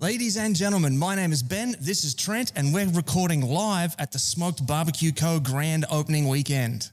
Ladies and gentlemen, my name is Ben. This is Trent, and we're recording live at the Smoked Barbecue Co. grand opening weekend.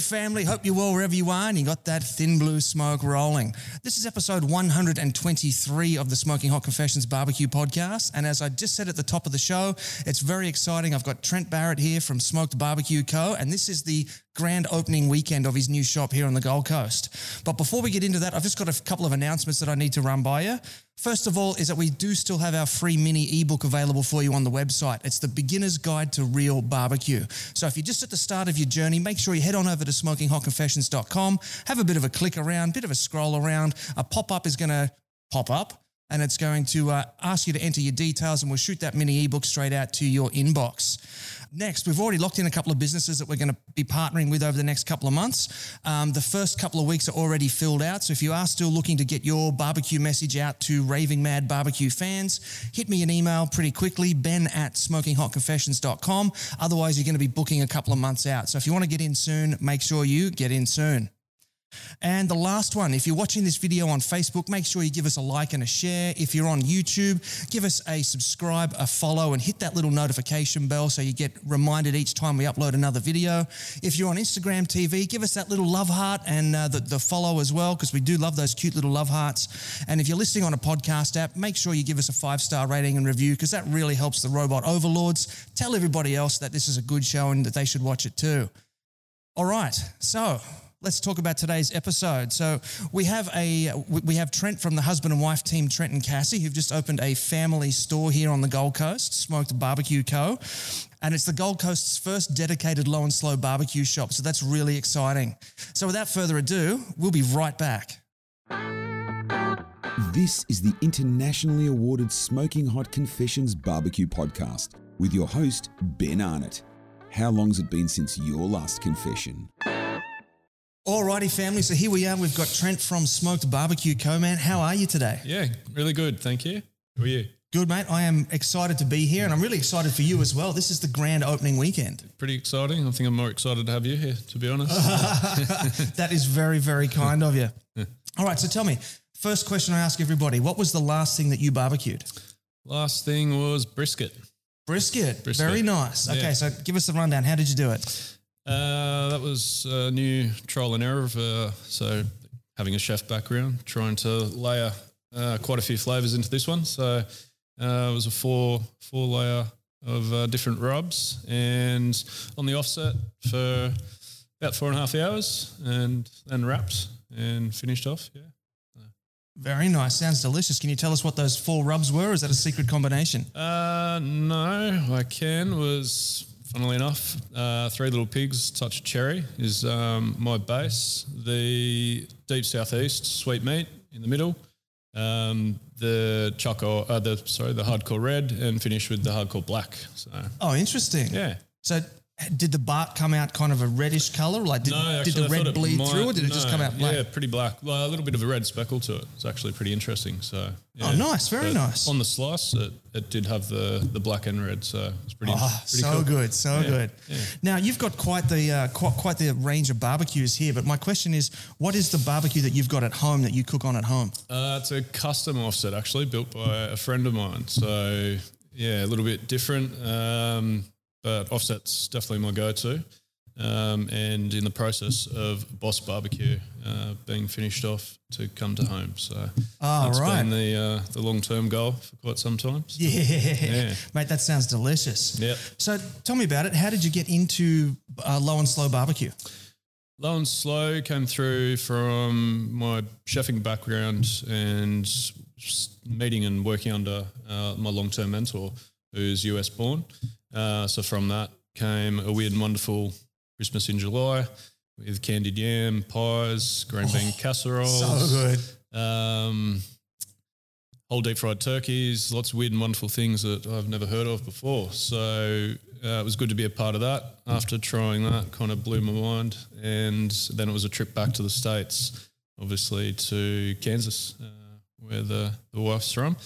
Family, hope you're well wherever you are and you got that thin blue smoke rolling. This is episode 123 of the Smoking Hot Confessions Barbecue podcast. And as I just said at the top of the show, it's very exciting. I've got Trent Barrett here from Smoked Barbecue Co. And this is the grand opening weekend of his new shop here on the Gold Coast. But before we get into that, I've just got a couple of announcements that I need to run by you. First of all, is that we do still have our free mini ebook available for you on the website. It's the Beginner's Guide to Real Barbecue. So if you're just at the start of your journey, make sure you head on over to smokinghotconfessions.com, have a bit of a click around, bit of a scroll around. A pop up is going to pop up and it's going to uh, ask you to enter your details and we'll shoot that mini ebook straight out to your inbox. Next, we've already locked in a couple of businesses that we're going to be partnering with over the next couple of months. Um, the first couple of weeks are already filled out. So if you are still looking to get your barbecue message out to raving mad barbecue fans, hit me an email pretty quickly, ben at smokinghotconfessions.com. Otherwise, you're going to be booking a couple of months out. So if you want to get in soon, make sure you get in soon. And the last one, if you're watching this video on Facebook, make sure you give us a like and a share. If you're on YouTube, give us a subscribe, a follow, and hit that little notification bell so you get reminded each time we upload another video. If you're on Instagram TV, give us that little love heart and uh, the, the follow as well, because we do love those cute little love hearts. And if you're listening on a podcast app, make sure you give us a five star rating and review, because that really helps the robot overlords tell everybody else that this is a good show and that they should watch it too. All right, so let's talk about today's episode. So we have a we have Trent from the husband and wife team, Trent and Cassie, who've just opened a family store here on the Gold Coast, Smoked Barbecue Co. And it's the Gold Coast's first dedicated low and slow barbecue shop. So that's really exciting. So without further ado, we'll be right back. This is the internationally awarded Smoking Hot Confessions Barbecue Podcast with your host, Ben Arnott. How long's it been since your last confession? Alrighty, family. So here we are. We've got Trent from Smoked Barbecue Co. Man, how are you today? Yeah, really good. Thank you. How are you? Good, mate. I am excited to be here, and I'm really excited for you as well. This is the grand opening weekend. Pretty exciting. I think I'm more excited to have you here, to be honest. that is very, very kind of you. All right. So tell me, first question I ask everybody: What was the last thing that you barbecued? Last thing was brisket. Brisket. Brisket. Very nice. Okay, Yeah. so give us the rundown. How did you do it? Uh, that was a new trial and error of uh, so having a chef background, trying to layer uh, quite a few flavors into this one. So uh, it was a four four layer of uh, different rubs, and on the offset for about four and a half hours, and then wrapped and finished off. Yeah. Very nice. Sounds delicious. Can you tell us what those four rubs were? Is that a secret combination? Uh, no, I can. Was funnily enough, uh, three little pigs, touch of cherry is um, my base. The deep southeast sweet meat in the middle. Um, the choco, uh, the sorry, the hardcore red, and finish with the hardcore black. So Oh, interesting. yeah. So did the bark come out kind of a reddish color? Like did, No, did the red bleed might- through, or did it just come out black? Yeah, pretty black. A little bit of a red speckle to it. It's actually pretty interesting. So yeah. Oh, nice, very But nice. On the slice, it, it did have the the black and red, so it's pretty. Oh, pretty so cool. good, so Yeah, good. yeah. Now you've got quite the uh, quite, quite the range of barbecues here, but my question is, what is the barbecue that you've got at home that you cook on at home? Uh, it's a custom offset, actually, built by a friend of mine. So yeah, a little bit different, um, but offset's definitely my go-to. Um, and in the process of Boss Barbecue uh, being finished off to come to home, so Oh, that's right. been the uh, the long-term goal for quite some time. So, Yeah. Yeah. mate, that sounds delicious. Yeah. So tell me about it. How did you get into uh, low and slow barbecue? Low and slow came through from my chefing background and meeting and working under uh, my long term mentor, who's US born. Uh, so from that came a weird and wonderful Christmas in July with candied yam, pies, green bean casseroles. Oh, So good. Um, whole deep fried turkeys, lots of weird and wonderful things that I've never heard of before. So uh, it was good to be a part of that. After trying that, kind of blew my mind. And then it was a trip back to the States, obviously to Kansas, uh, where the, the wife's from.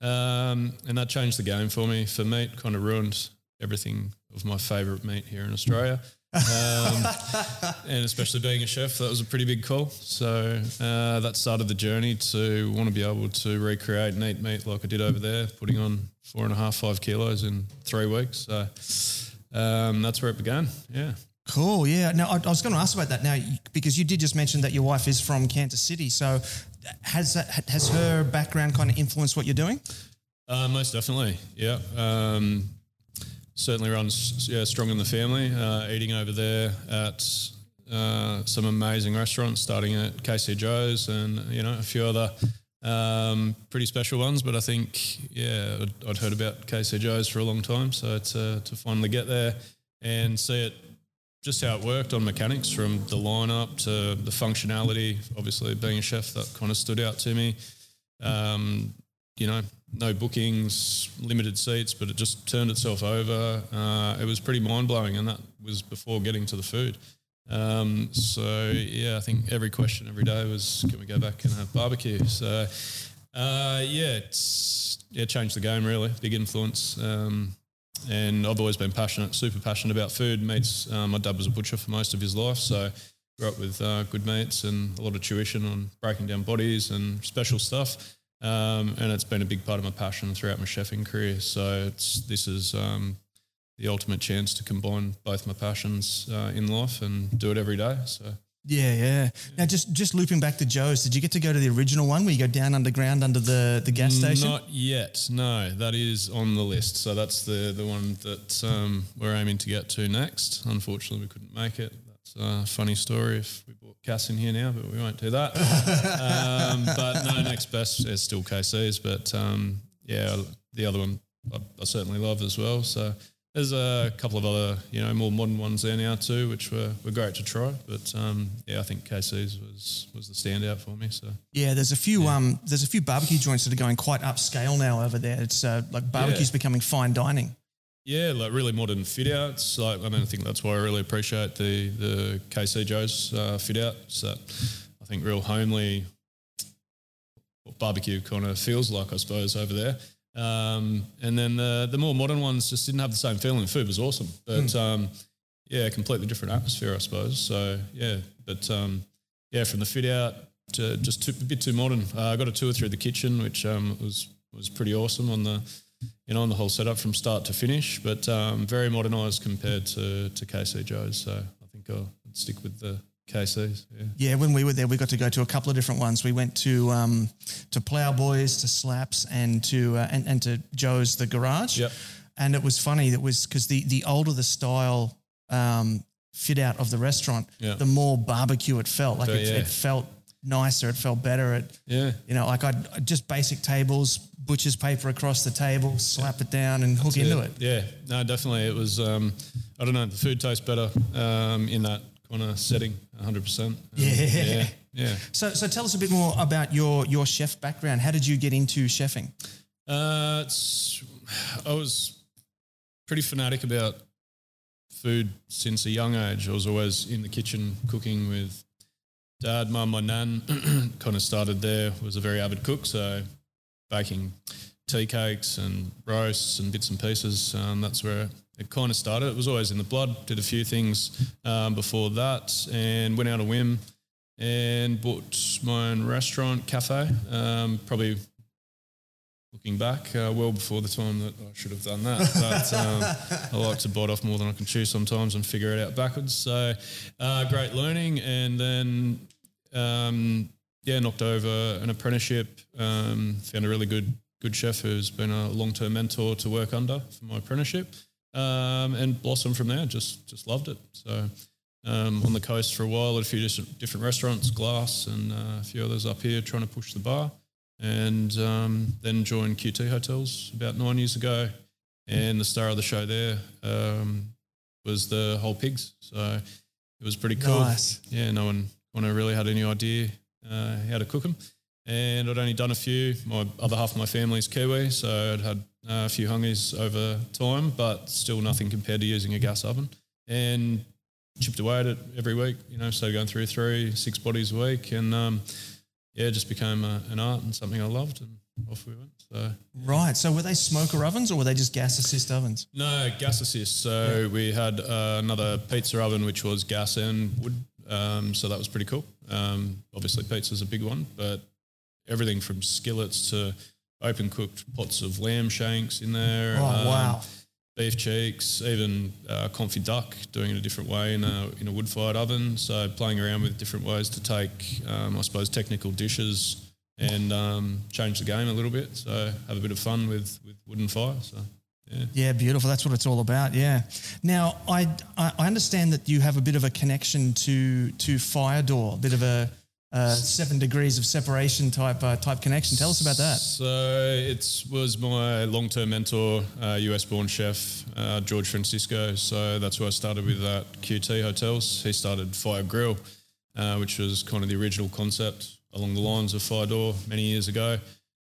Um, and that changed the game for me. For meat, kind of ruined everything of my favourite meat here in Australia. um, and especially being a chef, that was a pretty big call. So uh, that started the journey to want to be able to recreate and eat meat like I did over there, putting on four and a half, five kilos in three weeks. So um, that's where it began. Yeah. Cool. Yeah. Now I, I was going to ask about that now because you did just mention that your wife is from Kansas City. So has that, has her background kind of influenced what you're doing? Uh, most definitely. Yeah. Um, certainly runs yeah, strong in the family. Uh, eating over there at uh, some amazing restaurants, starting at KC Joe's and you know a few other um, pretty special ones. But I think yeah, I'd, I'd, heard about KC Joe's for a long time, so to to finally get there and see it. Just how it worked on mechanics from the lineup to the functionality. Obviously, being a chef, that kind of stood out to me. Um, you know, no bookings, limited seats, but it just turned itself over. Uh, it was pretty mind blowing, and that was before getting to the food. Um, so yeah, I think every question every day was, can we go back and have barbecue? So uh, yeah, it's yeah changed the game really, big influence. Um, and I've always been passionate, super passionate about food. Mates, um, my dad was a butcher for most of his life, so grew up with uh, good meats and a lot of tuition on breaking down bodies and special stuff. Um, and it's been a big part of my passion throughout my chefing career. So it's this is um, the ultimate chance to combine both my passions uh, in life and do it every day. So. Yeah, yeah. Now, just just looping back to Joe's, did you get to go to the original one where you go down underground under the, the gas station? Not yet. No, that is on the list. So that's the the one that um, we're aiming to get to next. Unfortunately, we couldn't make it. That's a funny story. If we brought Cass in here now, but we won't do that. um, but no, next best is still KC's. But um, yeah, the other one I, I certainly love as well. So there's a couple of other, you know, more modern ones there now too, which were, were great to try. But um, yeah, I think KC's was was the standout for me. So yeah, there's a few yeah. um, there's a few barbecue joints that are going quite upscale now over there. It's uh, like barbecue's yeah. becoming fine dining. Yeah, like really modern fit outs. Like I mean, I think that's why I really appreciate the the KC Joe's uh, fit outs. That I think real homely barbecue kind of feels like, I suppose, over there. Um, and then the the more modern ones just didn't have the same feeling. The food was awesome, but mm. um, yeah, completely different atmosphere, I suppose. So yeah, but um, yeah, from the fit out to just too, a bit too modern. Uh, I got a tour through the kitchen, which um, was was pretty awesome on the you know on the whole setup from start to finish, but um, very modernised compared to to KC Joe's. So I think I'll stick with the KCs. Yeah. yeah, when we were there, we got to go to a couple of different ones. We went to um, to Plowboys, to Slaps, and to uh, and, and to Joe's the Garage. Yep. And it was funny. That was because the the older the style um, fit out of the restaurant, yeah. the more barbecue it felt. Like it, yeah. it, felt nicer. It felt better. It yeah. You know, like I just basic tables, butcher's paper across the table, slap it down, and hook That's into it. it. Yeah. No, definitely. It was. Um, I don't know. The food tastes better um, in that kind of setting, 100%. Um, yeah. Yeah. Yeah. So, so tell us a bit more about your, your chef background. How did you get into chefing? Uh, I was pretty fanatic about food since a young age. I was always in the kitchen cooking with dad, mum, my nan. kind of started there. Was a very avid cook, so baking tea cakes and roasts and bits and pieces. Um, that's where it kind of started. It was always in the blood. Did a few things um, before that, and went out a whim and bought my own restaurant cafe. Um, probably looking back, uh, well before the time that I should have done that. But um, I like to bite off more than I can chew sometimes and figure it out backwards. So uh, great learning, and then um, yeah, knocked over an apprenticeship. Um, found a really good good chef who's been a long term mentor to work under for my apprenticeship um, and blossomed from there. Just just loved it. So um, on the coast for a while at a few different, different restaurants, Glass and uh, a few others up here, trying to push the bar, and um, then joined QT Hotels about nine years ago. And the star of the show there um, was the whole pigs. So it was pretty cool. Nice. Yeah, no one kind I really had any idea uh, how to cook them. And I'd only done a few. My other half of my family's Kiwi, so I'd had a few hangis over time, but still nothing compared to using a gas oven. And chipped away at it every week, you know, started going through three, six bodies a week. And um, yeah, it just became a, an art and something I loved. And off we went. So Right. So were they smoker ovens or were they just gas assist ovens? no gas assist. So we had uh, another pizza oven which was gas and wood. Um, so that was pretty cool. Um, obviously, pizza's a big one, but everything from skillets to open cooked pots of lamb shanks in there. Oh, um, wow. beef cheeks, even uh, confit duck, doing it a different way in a in a wood fired oven. So playing around with different ways to take, um, I suppose, technical dishes and um, change the game a little bit. So have a bit of fun with with wooden fire. So yeah. Yeah, beautiful. That's what it's all about. Yeah. Now, I I understand that you have a bit of a connection to to Fire Door, a bit of a uh, seven degrees of separation type uh, type connection. Tell us about that. So it was my long term mentor, uh, US born chef, uh, George Francisco. So that's who I started with at QT Hotels. He started Fire Grill, uh, which was kind of the original concept along the lines of Fire Door many years ago,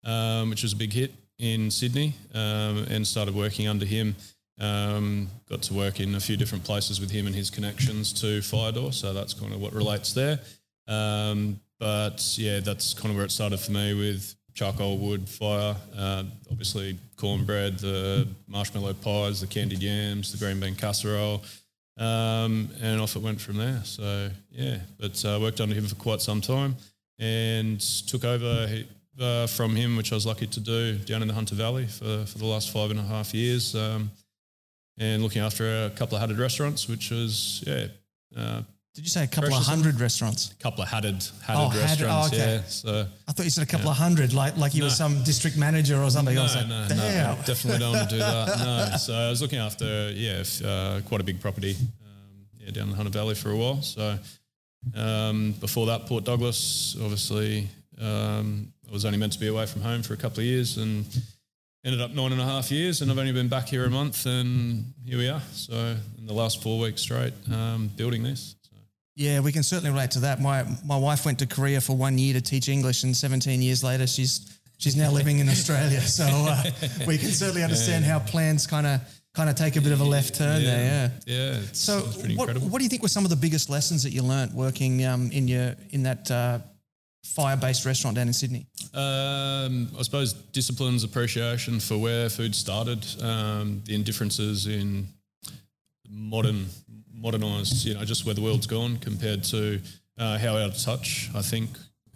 um, which was a big hit in Sydney um, and started working under him. Um, got to work in a few different places with him and his connections to Fire Door. So that's kind of what relates there. Um, but yeah, that's kind of where it started for me with charcoal, wood, fire, uh, obviously cornbread, the marshmallow pies, the candied yams, the green bean casserole, um, and off it went from there. So yeah, but uh, worked under him for quite some time and took over he- uh, from him, which I was lucky to do down in the Hunter Valley for, for the last five and a half years. Um, and looking after a couple of hatted restaurants, which was, yeah, uh, Did you say a couple of hundred restaurants? A couple of hatted hatted Oh, hatted- restaurants. oh, okay. Yeah, so I thought you said a couple of hundred, like like you were some district manager or something. No, like, no, damn. no, definitely don't want to do that. No, so I was looking after yeah, uh, quite a big property, um, yeah, down in the Hunter Valley for a while. So um, before that, Port Douglas, obviously, um, was only meant to be away from home for a couple of years and. Ended up nine and a half years, and I've only been back here a month, and here we are. So, in the last four weeks straight, um, building this. So. Yeah, we can certainly relate to that. My my wife went to Korea for one year to teach English, and 17 years later, she's she's now living in Australia. So uh, we can certainly understand how plans kind of kind of take a bit of a left turn there. Yeah. yeah. It's, So, what, incredible. what do you think were some of the biggest lessons that you learnt working um, in your in that uh, fire-based restaurant down in Sydney? Um, I suppose disciplines, appreciation for where food started, um, the indifferences in modern, modernised, you know, just where the world's gone compared to uh, how out of touch I think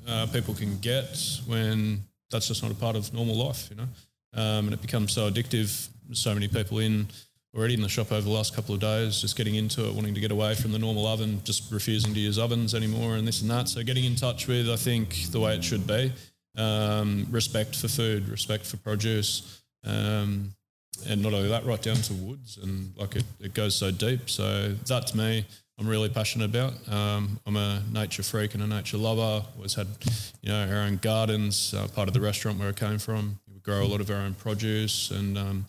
uh, people can get when that's just not a part of normal life, you know. Um, and it becomes so addictive. So many people in already in the shop over the last couple of days, just getting into it, wanting to get away from the normal oven, just refusing to use ovens anymore, and this and that. So getting in touch with, I think, the way it should be, um, respect for food, respect for produce, um, and not only that, right down to woods, and like it, it goes so deep. So that's me, I'm really passionate about. Um, I'm a nature freak and a nature lover. Always had, you know, our own gardens. Uh, part of the restaurant where I came from, we grow a lot of our own produce, and um,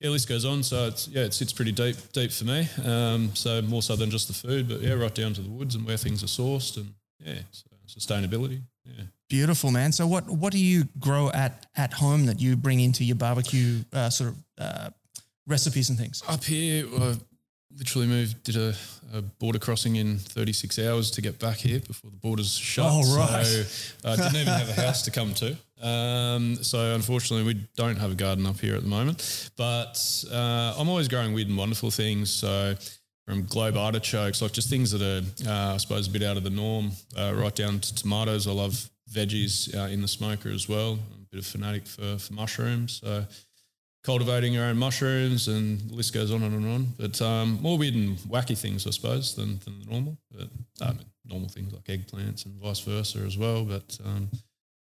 yeah, list goes on. So it's yeah, it sits pretty deep, deep for me. Um, so more so than just the food, but yeah, right down to the woods and where things are sourced, and yeah, so sustainability. Yeah. Beautiful, man. So what what do you grow at at home that you bring into your barbecue uh, sort of uh, recipes and things? Up here, I literally moved, did a, a border crossing in 36 hours to get back here before the borders shut. Oh, right. So I didn't even have a house to come to. Um, so unfortunately, we don't have a garden up here at the moment. But uh, I'm always growing weird and wonderful things. So from globe artichokes, like just things that are, uh, I suppose, a bit out of the norm, uh, right down to tomatoes. I love veggies uh, in the smoker as well. I'm a bit of fanatic for, for mushrooms. So cultivating our own mushrooms, and the list goes on and on and on. But um, more weird and wacky things, I suppose, than, than the normal. But I mean, normal things like eggplants and vice versa as well. But um,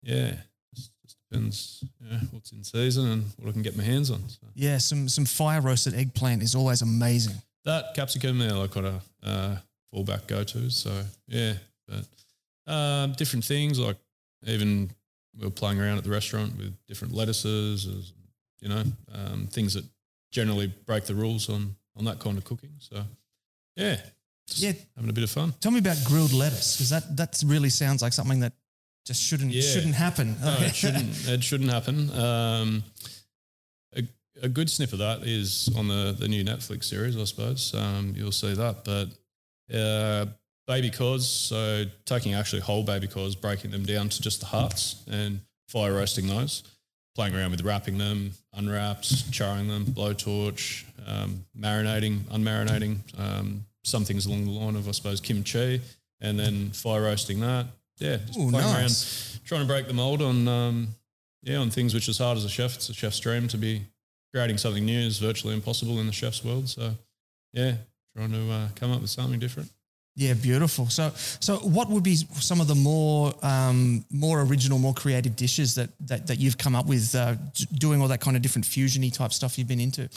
yeah, just, just depends yeah, what's in season and what I can get my hands on. So Yeah, some some fire roasted eggplant is always amazing. that capsicum, yeah, like kind of uh, fallback go to. So yeah, but um, different things like even we were playing around at the restaurant with different lettuces, you know, um, things that generally break the rules on on that kind of cooking. So yeah, just Yeah. having a bit of fun. Tell me about grilled lettuce because that that really sounds like something that just shouldn't Yeah. shouldn't happen. No, it shouldn't. It shouldn't happen. Um, a, a good sniff of that is on the the new Netflix series, I suppose. Um, you'll see that, but uh, baby cos. So taking actually whole baby cos, breaking them down to just the hearts and fire roasting those. Playing around with wrapping them, unwrapped, charring them, blowtorch, um, marinating, unmarinating, um, some things along the line of, I suppose, kimchi, and then fire roasting that. Yeah, just Ooh, playing nice. around, trying to break the mold on, um, yeah, on things which is hard as a chef. It's a chef's dream to be creating something new is virtually impossible in the chef's world. So, yeah, trying to uh, come up with something different. Yeah, beautiful. So, so what would be some of the more um, more original, more creative dishes that that, that you've come up with uh, doing all that kind of different fusiony type stuff you've been into?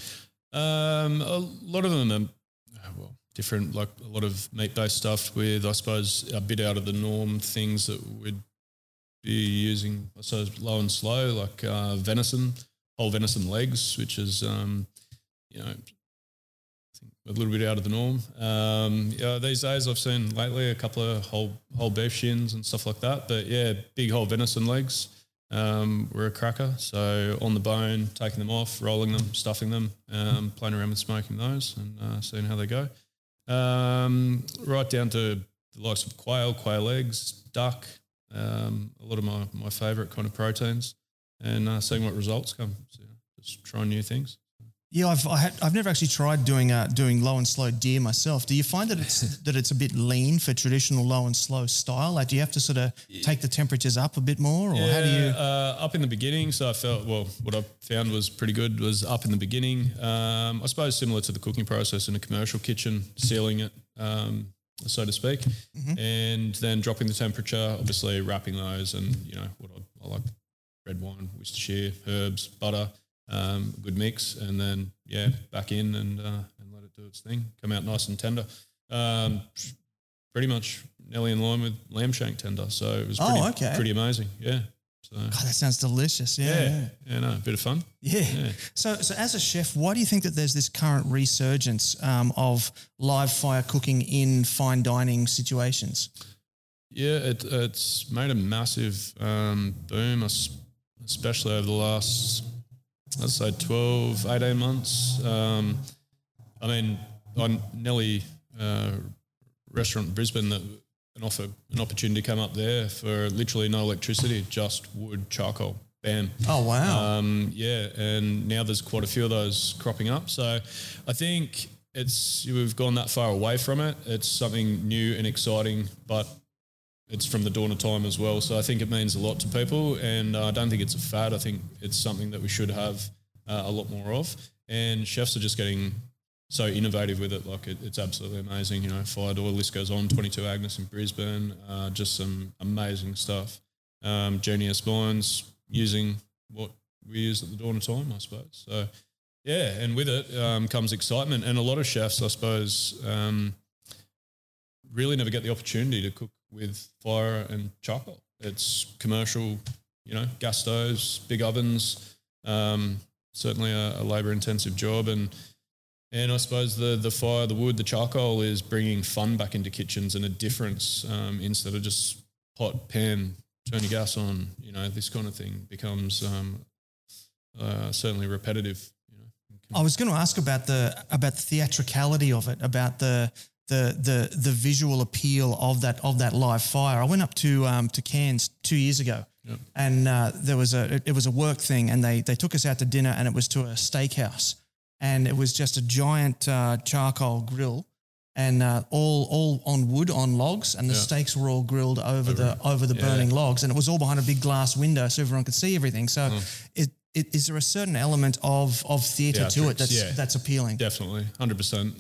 Um, a lot of them are well different, like a lot of meat based stuff with, I suppose, a bit out of the norm things that we'd be using, I suppose, low and slow, like uh, venison, whole venison legs, which is, um, you know, a little bit out of the norm. Um, yeah, these days I've seen lately a couple of whole whole beef shins and stuff like that. But yeah, big whole venison legs um, were a cracker. So on the bone, taking them off, rolling them, stuffing them, um, playing around with smoking those and uh, seeing how they go. Um, right down to the likes of quail, quail eggs, duck, um, a lot of my, my favourite kind of proteins, and uh, seeing what results come. So, just trying new things. Yeah, I've I had, I've never actually tried doing uh, doing low and slow deer myself. Do you find that it's that it's a bit lean for traditional low and slow style? Like, do you have to sort of take the temperatures up a bit more, or how do you? Uh, up in the beginning, so I felt well. What I found was pretty good was up in the beginning. Um, I suppose similar to the cooking process in a commercial kitchen, sealing it, um, so to speak, Mm-hmm. and then dropping the temperature. Obviously, wrapping those, and you know what I, I like: red wine, Worcestershire, herbs, butter, um, good mix, and then yeah, back in and uh, and let it do its thing. Come out nice and tender. Um, pretty much nearly in line with lamb shank tender. So it was Oh, pretty, okay. pretty amazing. Yeah. So God, that sounds delicious. Yeah, yeah, yeah. yeah, no, a bit of fun. Yeah. Yeah. So, so as a chef, why do you think that there's this current resurgence um, of live fire cooking in fine dining situations? Yeah, it, it's made a massive um, boom, especially over the last, let's say, 12, 18 months. Um, I mean, on Nelly uh, restaurant in Brisbane, that an offer, an opportunity came up there for literally no electricity, just wood, charcoal, bam. Oh wow! Um, yeah, and now there's quite a few of those cropping up. So I think it's we've gone that far away from it. It's something new and exciting, but it's from the dawn of time as well. So I think it means a lot to people, and uh, I don't think it's a fad. I think it's something that we should have uh, a lot more of. And chefs are just getting so innovative with it. Like it, it's absolutely amazing. You know, Fire Door list goes on. Twenty Two Agnes in Brisbane, uh, just some amazing stuff. Um, Genius Minds using what we use at the dawn of time, I suppose. So yeah, and with it um, comes excitement, and a lot of chefs, I suppose, um, really never get the opportunity to cook with fire and charcoal. It's commercial, you know, gas stoves, big ovens. Um, certainly a, a labour-intensive job, and and I suppose the the fire, the wood, the charcoal is bringing fun back into kitchens and a difference um, instead of just pot, pan, turn your gas on. You know, this kind of thing becomes um, uh, certainly repetitive. I was going to ask about the about the theatricality of it, about the the the the visual appeal of that of that live fire. I went up to um, to Cairns two years ago, Yep. and uh, there was a it, it was a work thing, and they they took us out to dinner, and it was to a steakhouse, and it was just a giant uh, charcoal grill. And uh, all all on wood on logs, and the Yeah. steaks were all grilled over the over the Yeah. burning logs, and it was all behind a big glass window, so everyone could see everything. So, it, it, is there a certain element of of theatre to it that's yeah. that's appealing? Definitely, hundred percent.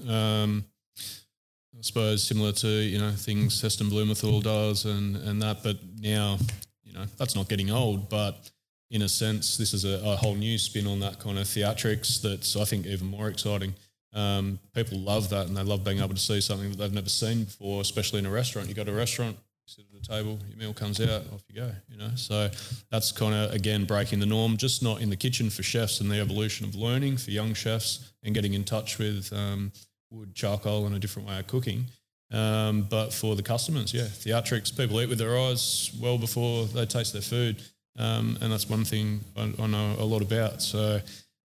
I suppose similar to you know things Heston Blumenthal does and and that, but now you know that's not getting old, but in a sense, this is a, a whole new spin on that kind of theatrics. That's I think even more exciting. Um, people love that, and they love being able to see something that they've never seen before, especially in a restaurant. You go to a restaurant, you sit at a table, your meal comes out, off you go. You know, so that's kind of again breaking the norm, just not in the kitchen for chefs and the evolution of learning for young chefs and getting in touch with um, wood, charcoal, and a different way of cooking. Um, but for the customers, yeah, theatrics, people eat with their eyes well before they taste their food. Um, and that's one thing I, I know a lot about. So,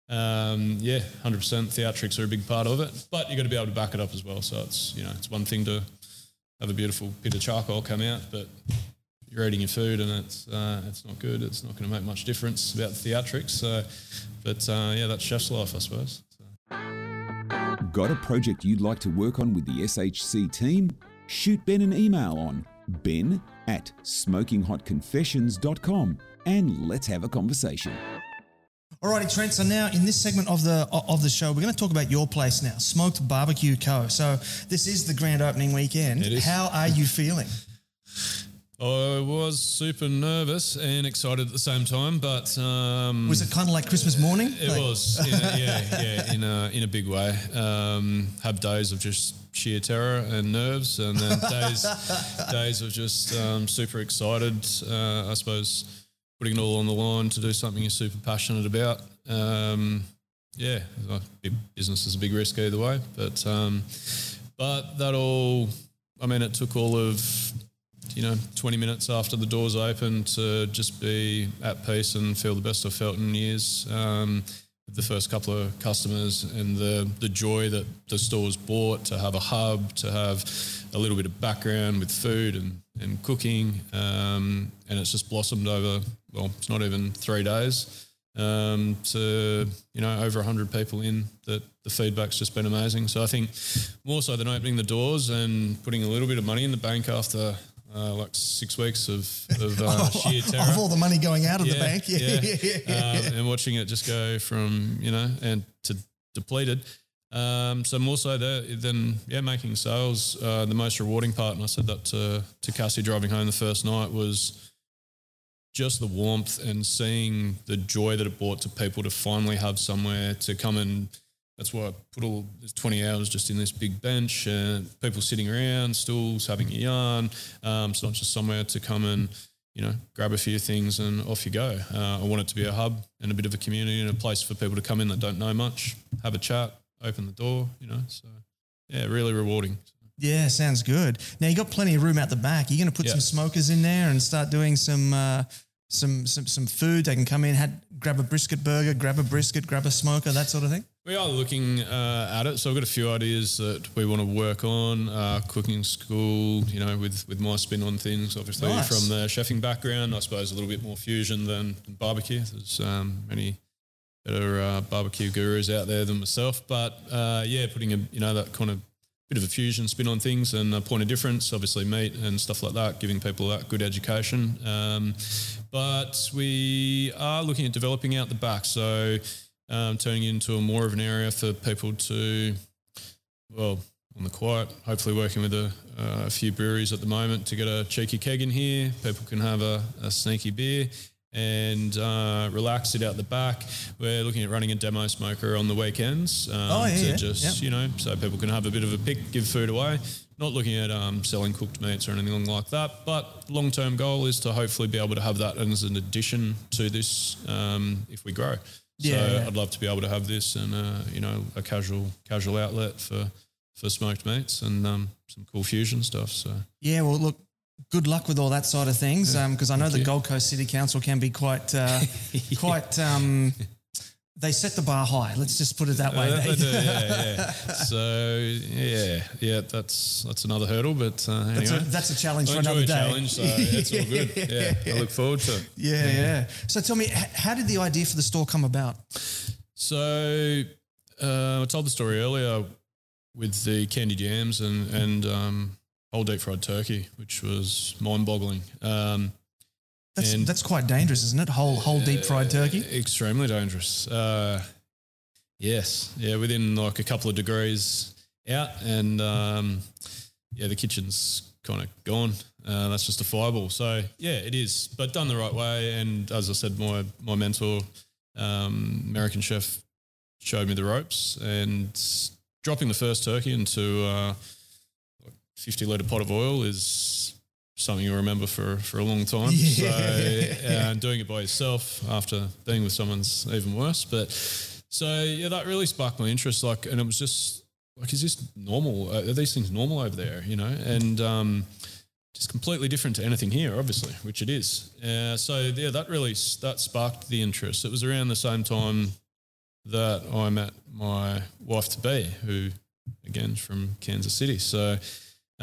um, yeah, 100% theatrics are a big part of it, but you've got to be able to back it up as well. So it's, you know, it's one thing to have a beautiful bit of charcoal come out, but you're eating your food and it's uh, it's not good. It's not going to make much difference about the theatrics. So, but uh, yeah, that's chef's life, I suppose. So. Got a project you'd like to work on with the SHC team? Shoot Ben an email on ben at smokinghotconfessions.com and let's have a conversation. Alrighty, Trent. So now in this segment of the of the show, we're going to talk about your place now, Smoked Barbecue Co. So this is the grand opening weekend. It is. How are you feeling? I was super nervous and excited at the same time, but um, Was it kind of like Christmas morning? It Like- was, in a, yeah, yeah, in a in a big way. Um, have days of just sheer terror and nerves, and then days days of just um, super excited. Uh, I suppose putting it all on the line to do something you're super passionate about. Um, yeah, business is a big risk either way, but um, but that all. I mean, it took all of you know, 20 minutes after the doors opened to just be at peace and feel the best I've felt in years. Um, the first couple of customers and the, the joy that the stores bought to have a hub, to have a little bit of background with food and, and cooking. Um, and it's just blossomed over, well, it's not even three days um, to, you know, over 100 people in that the feedback's just been amazing. So I think more so than opening the doors and putting a little bit of money in the bank after uh, like six weeks of, of uh, sheer terror. of all the money going out of the bank. Yeah, yeah, yeah. Um, and watching it just go from you know and to depleted. Um, so more so that then yeah, making sales uh, the most rewarding part. And I said that to to Cassie driving home the first night was just the warmth and seeing the joy that it brought to people to finally have somewhere to come and that's why I put all there's 20 hours just in this big bench and people sitting around, stools, having a yarn. Um, it's not just somewhere to come and, you know, grab a few things and off you go. Uh, I want it to be a hub and a bit of a community and a place for people to come in that don't know much, have a chat, open the door, you know. So, yeah, really rewarding. Yeah, sounds good. Now you got plenty of room out the back. You're going to put Yeah. some smokers in there and start doing some uh, some some some food. They can come in, had, grab a brisket burger, grab a brisket, grab a smoker, that sort of thing. We are looking uh, at it. So I've got a few ideas that we want to work on. Uh, cooking school, you know, with, with my spin on things, obviously Nice. from the chefing background. I suppose a little bit more fusion than, than barbecue. There's um, many better uh, barbecue gurus out there than myself. But uh, yeah, putting a you know that kind of bit of a fusion spin on things and a point of difference. Obviously, meat and stuff like that, giving people that good education. Um, but we are looking at developing out the back, so um, turning into a more of an area for people to, well, on the quiet. Hopefully, working with a, uh, a few breweries at the moment to get a cheeky keg in here. People can have a, a sneaky beer and uh, relax it out the back. We're looking at running a demo smoker on the weekends. Um, Oh, yeah, to yeah, just you know, so people can have a bit of a pick, give food away. Not looking at um, selling cooked meats or anything like that, but long term goal is to hopefully be able to have that as an addition to this um, if we grow. Yeah, so yeah. I'd love to be able to have this and uh, you know a casual casual outlet for for smoked meats and um, some cool fusion stuff. So Yeah, well, look, good luck with all that side of things because I know the you. Gold Coast City Council can be quite, uh, quite. Um, they set the bar high. Let's just put it that way. Uh, do, yeah, yeah. So yeah, yeah, that's that's another hurdle, but uh, anyway. that's, a, that's a challenge I for another day. challenge, so it's all good. Yeah, I look forward to it. Yeah, yeah. So tell me, how did the idea for the store come about? So uh, I told the story earlier with the candied yams and and um, whole deep fried turkey, which was mind boggling. Um, That's And- that's quite dangerous, isn't it? Whole whole deep fried turkey. extremely dangerous. Uh, yes, yeah, within like a couple of degrees out, and um, yeah, the kitchen's kind of gone. Uh, that's just a fireball. So yeah, it is, but done the right way. And as I said, my my mentor, um, American chef, showed me the ropes, and dropping the first turkey into uh, 50 litre pot of oil is something you'll remember for, for a long time. So Yeah. uh, doing it by yourself after being with someone's even worse. But so yeah, that really sparked my interest. Like, and it was just like, is this normal? Are these things normal over there? You know, and um, just completely different to anything here, obviously, which it is. Uh, so yeah, that really that sparked the interest. It was around the same time that I met my wife to be, who again is from Kansas City. So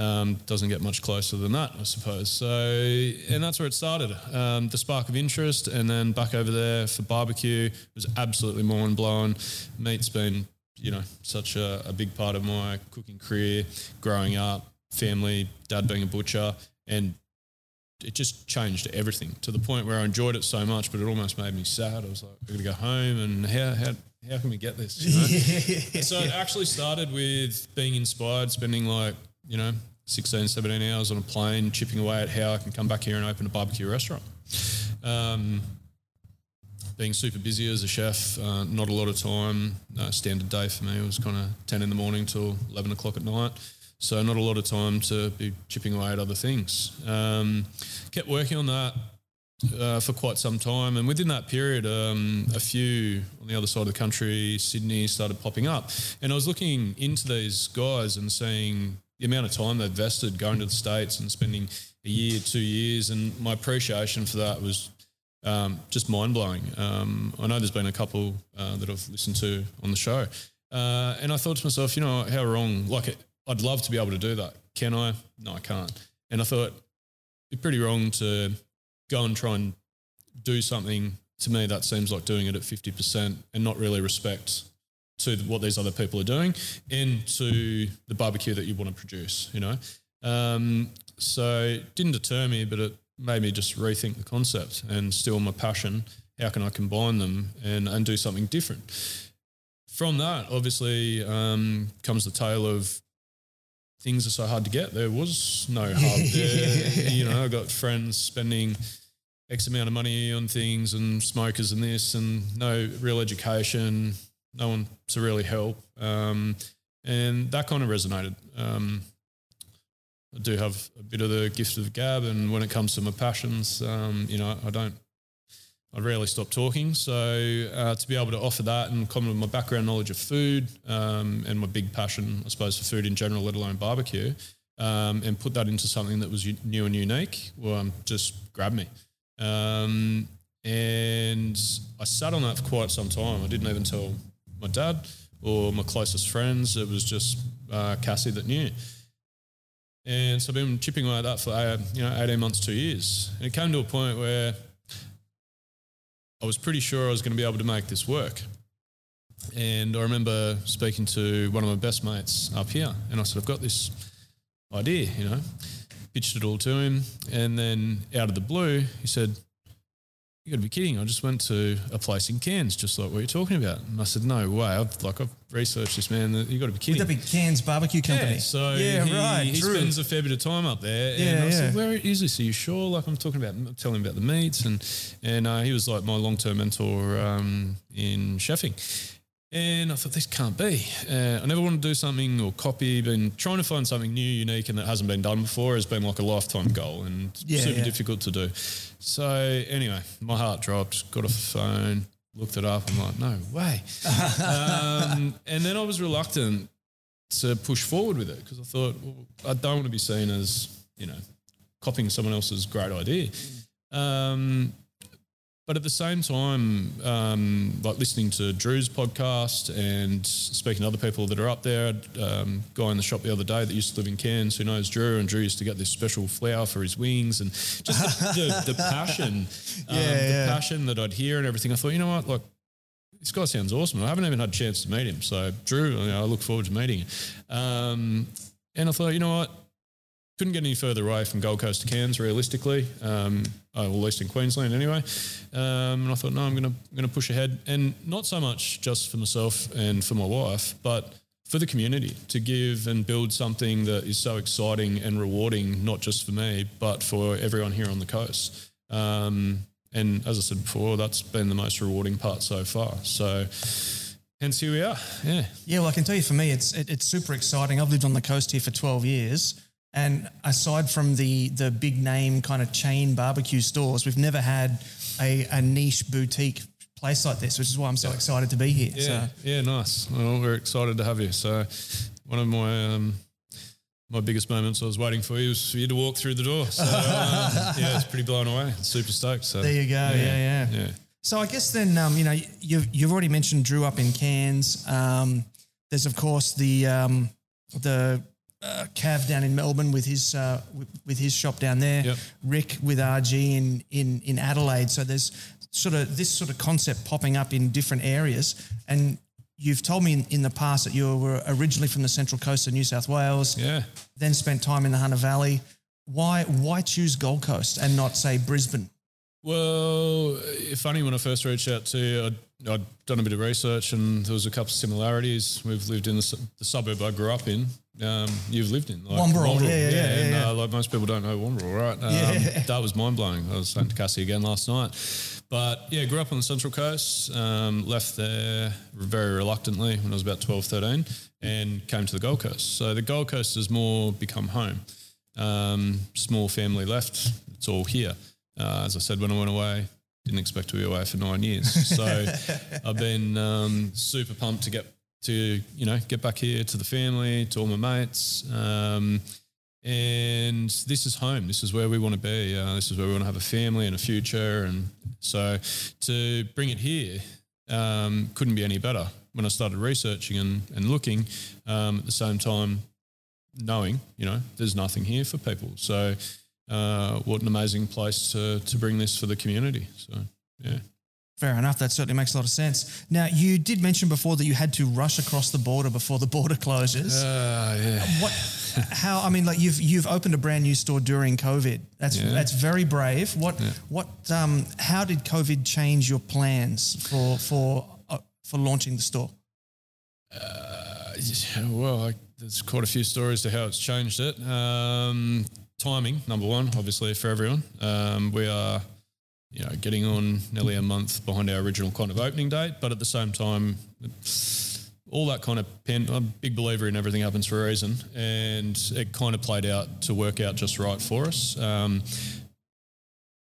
Um, doesn't get much closer than that, I suppose. So, and that's where it started. Um, the spark of interest, and then back over there for barbecue was absolutely mind blowing. Meat's been, you know, such a, a big part of my cooking career, growing up, family, dad being a butcher, and it just changed everything to the point where I enjoyed it so much, but it almost made me sad. I was like, I'm gonna go home, and how how how can we get this? You know? so it actually started with being inspired, spending like you know 16, 17 hours on a plane, chipping away at how I can come back here and open a barbecue restaurant. Um, being super busy as a chef, uh, not a lot of time. Standard day for me was kind of 10 in the morning till 11 o'clock at night. So not a lot of time to be chipping away at other things. Um, kept working on that uh, for quite some time, and within that period, um, a few on the other side of the country, Sydney, started popping up. And I was looking into these guys and seeing the amount of time they've invested going to the states and spending a year, two years, and my appreciation for that was um, just mind blowing. Um, I know there's been a couple uh, that I've listened to on the show, uh, and I thought to myself, you know, how wrong. Like, I'd love to be able to do that. Can I? No, I can't. And I thought it'd be pretty wrong to go and try and do something. To me, that seems like doing it at fifty percent and not really respect to what these other people are doing and to the barbecue that you want to produce. You know, um, so it didn't deter me, but it made me just rethink the concept and still my passion. How can I combine them and, and do something different? From that, obviously, um, comes the tale of things are so hard to get. There was no hub there. you know, I got friends spending X amount of money on things and smokers and this and no real education, no one to really help. Um, and that kind of resonated. Um, I do have a bit of the gift of gab, and when it comes to my passions, um, you know, I don't, I rarely stop talking. So uh, to be able to offer that and combine my background knowledge of food um, and my big passion, I suppose, for food in general, let alone barbecue, um, and put that into something that was new and unique, well, um, just grabbed me. Um, and I sat on that for quite some time. I didn't even tell my dad or my closest friends. It was just uh, Cassie that knew. And so I've been chipping away at that for uh, you know 18 months, two years. And it came to a point where I was pretty sure I was going to be able to make this work. And I remember speaking to one of my best mates up here, and I said, I've got this idea, you know, pitched it all to him. And then out of the blue, he said, you got to be kidding. I just went to a place in Cairns, just like what you're talking about. And I said, no way. I've, like, I've researched this, man. You got to be kidding. Would that be Cairns Barbecue Company? Yeah, so yeah, he, right. he spends a fair bit of time up there. Yeah, and I said, yeah. where is this? Are you sure? Like I'm talking about, telling him about the meats. And, and uh, he was like my long-term mentor um, in chefing. And I thought, this can't be. Uh, I never want to do something or copy. Been trying to find something new, unique, and that hasn't been done before has been like a lifetime goal and Yeah, super yeah. difficult to do. So anyway, my heart dropped, got off the phone, looked it up. I'm like, no way. um, and then I was reluctant to push forward with it because I thought, well, I don't want to be seen as, you know, copying someone else's great idea. Um, but at the same time, um, like listening to Drew's podcast and speaking to other people that are up there, um, guy in the shop the other day that used to live in Cairns who knows Drew, and Drew used to get this special flour for his wings, and just the, the, the passion, um, Yeah, the passion that I'd hear and everything. I thought, you know what, like this guy sounds awesome. I haven't even had a chance to meet him, so Drew, you know, I look forward to meeting him. Um, and I thought, you know what, couldn't get any further away from Gold Coast to Cairns, realistically, um, uh, well, at least in Queensland anyway. Um, and I thought, no, I'm going to push ahead, and not so much just for myself and for my wife, but for the community to give and build something that is so exciting and rewarding, not just for me, but for everyone here on the coast. Um, and as I said before, that's been the most rewarding part so far. So, hence here we are. Yeah. Yeah, well, I can tell you for me, it's it, it's super exciting. I've lived on the coast here for 12 years. And aside from the the big name kind of chain barbecue stores, we've never had a, a niche boutique place like this, which is why I'm so excited to be here. Yeah, So, yeah, nice. Well, we're excited to have you. So, one of my um, my biggest moments I was waiting for you was for you to walk through the door. So, um, yeah, it's pretty blown away. Super stoked. So There you go. Yeah, yeah. yeah. So I guess then, um, you know, you've, you've already mentioned Drew up in Cairns. Um, there's of course the um, the uh, Cav down in Melbourne with his uh, with, with his shop down there. Yep. Rick with RG in in in Adelaide. So there's sort of this sort of concept popping up in different areas, and you've told me in, in the past that you were originally from the Central Coast of New South Wales. Yeah. Then spent time in the Hunter Valley. Why why choose Gold Coast and not say Brisbane? Well, funny when I first reached out to you, I'd, I'd done a bit of research and there was a couple of similarities. We've lived in the, su- the suburb I grew up in. Um, you've lived in like Wamberal, yeah, yeah, yeah, and, yeah. Uh, like most people don't know Wamberal, right? Um, Yeah. That was mind blowing. I was saying to Cassie again last night, but yeah, grew up on the Central Coast. Um, left there very reluctantly when I was about 12, 13 and came to the Gold Coast. So the Gold Coast has more become home. Um, small family left. It's all here. Uh, as I said, when I went away, didn't expect to be away for nine years. So I've been um, super pumped to get to you know get back here to the family, to all my mates. Um, and this is home. This is where we want to be. Uh, this is where we want to have a family and a future. And so to bring it here um, couldn't be any better. When I started researching and, and looking, um, at the same time, knowing, you know, there's nothing here for people. So, uh, what an amazing place to, to bring this for the community. So, yeah. Fair enough. That certainly makes a lot of sense. Now, you did mention before that you had to rush across the border before the border closes. Uh, yeah. what? How? I mean, like you've you've opened a brand new store during COVID. That's Yeah. that's very brave. What? What? Um, how did COVID change your plans for for uh, for launching the store? Uh, yeah, well, I, there's quite a few stories to how it's changed it. Um, timing, number one, obviously for everyone. Um, we are, you know, getting on nearly a month behind our original kind of opening date, but at the same time, all that kind of pen. I'm a big believer in everything happens for a reason, and it kind of played out to work out just right for us. Um,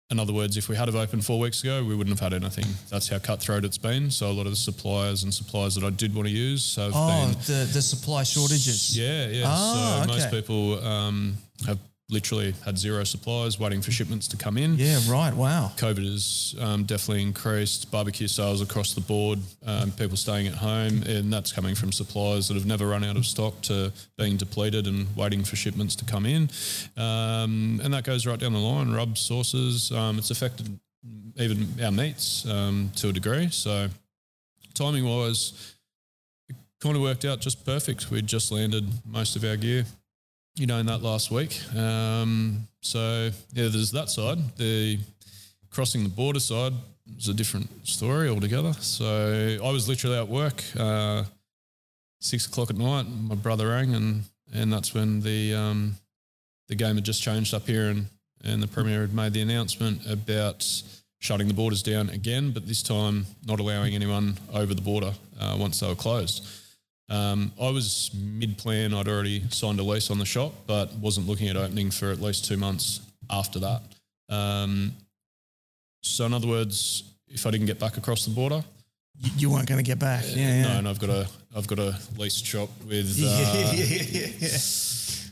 in other words, if we had have opened four weeks ago, we wouldn't have had anything. That's how cutthroat it's been. So a lot of the suppliers and suppliers that I did want to use have Oh, been the the supply shortages. yeah, yeah. Ah, so most people um, have literally had zero supplies waiting for shipments to come in. Yeah. Right. Wow. COVID has um, definitely increased barbecue sales across the board, um, people staying at home, and that's coming from suppliers that have never run out of stock to being depleted and waiting for shipments to come in. Um, and that goes right down the line rubs, sauces. Um, it's affected even our meats um, to a degree. So, timing wise, it kind of worked out just perfect. We'd just landed most of our gear you know, in that last week. Um, so yeah, there's that side. The crossing the border side is a different story altogether. So I was literally at work, uh, six o'clock at night. My brother rang, and and that's when the um, the game had just changed up here, and and the premier had made the announcement about shutting the borders down again, but this time not allowing anyone over the border uh, once they were closed. Um, I was mid plan. I'd already signed a lease on the shop, but wasn't looking at opening for at least two months after that. Um, so, in other words, if I didn't get back across the border, You, you weren't going to get back. Yeah. no, yeah. and I've got a I've got a leased shop with uh, yeah, yeah, yeah.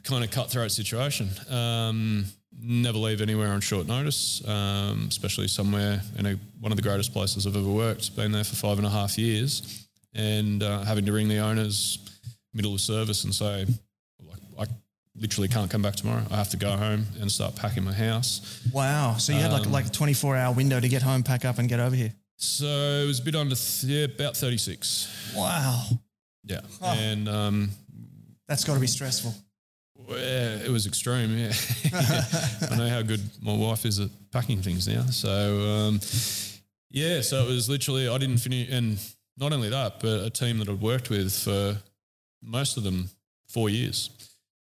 kind of cutthroat situation. Um, never leave anywhere on short notice, um, especially somewhere in a, one of the greatest places I've ever worked. Been there for five and a half years, and uh, having to ring the owners middle of service and say, like, I literally can't come back tomorrow. I have to go home and start packing my house. Wow. So you had like Um, like a 24 hour window to get home, pack up, and get over here. So it was a bit under, th- yeah, about thirty six. Wow. Yeah, Oh. and um, That's got to be stressful. Yeah, it was extreme. Yeah, I know how good my wife is at packing things now. So um, yeah, so it was literally I didn't finish, and not only that, but a team that I'd worked with for most of them four years.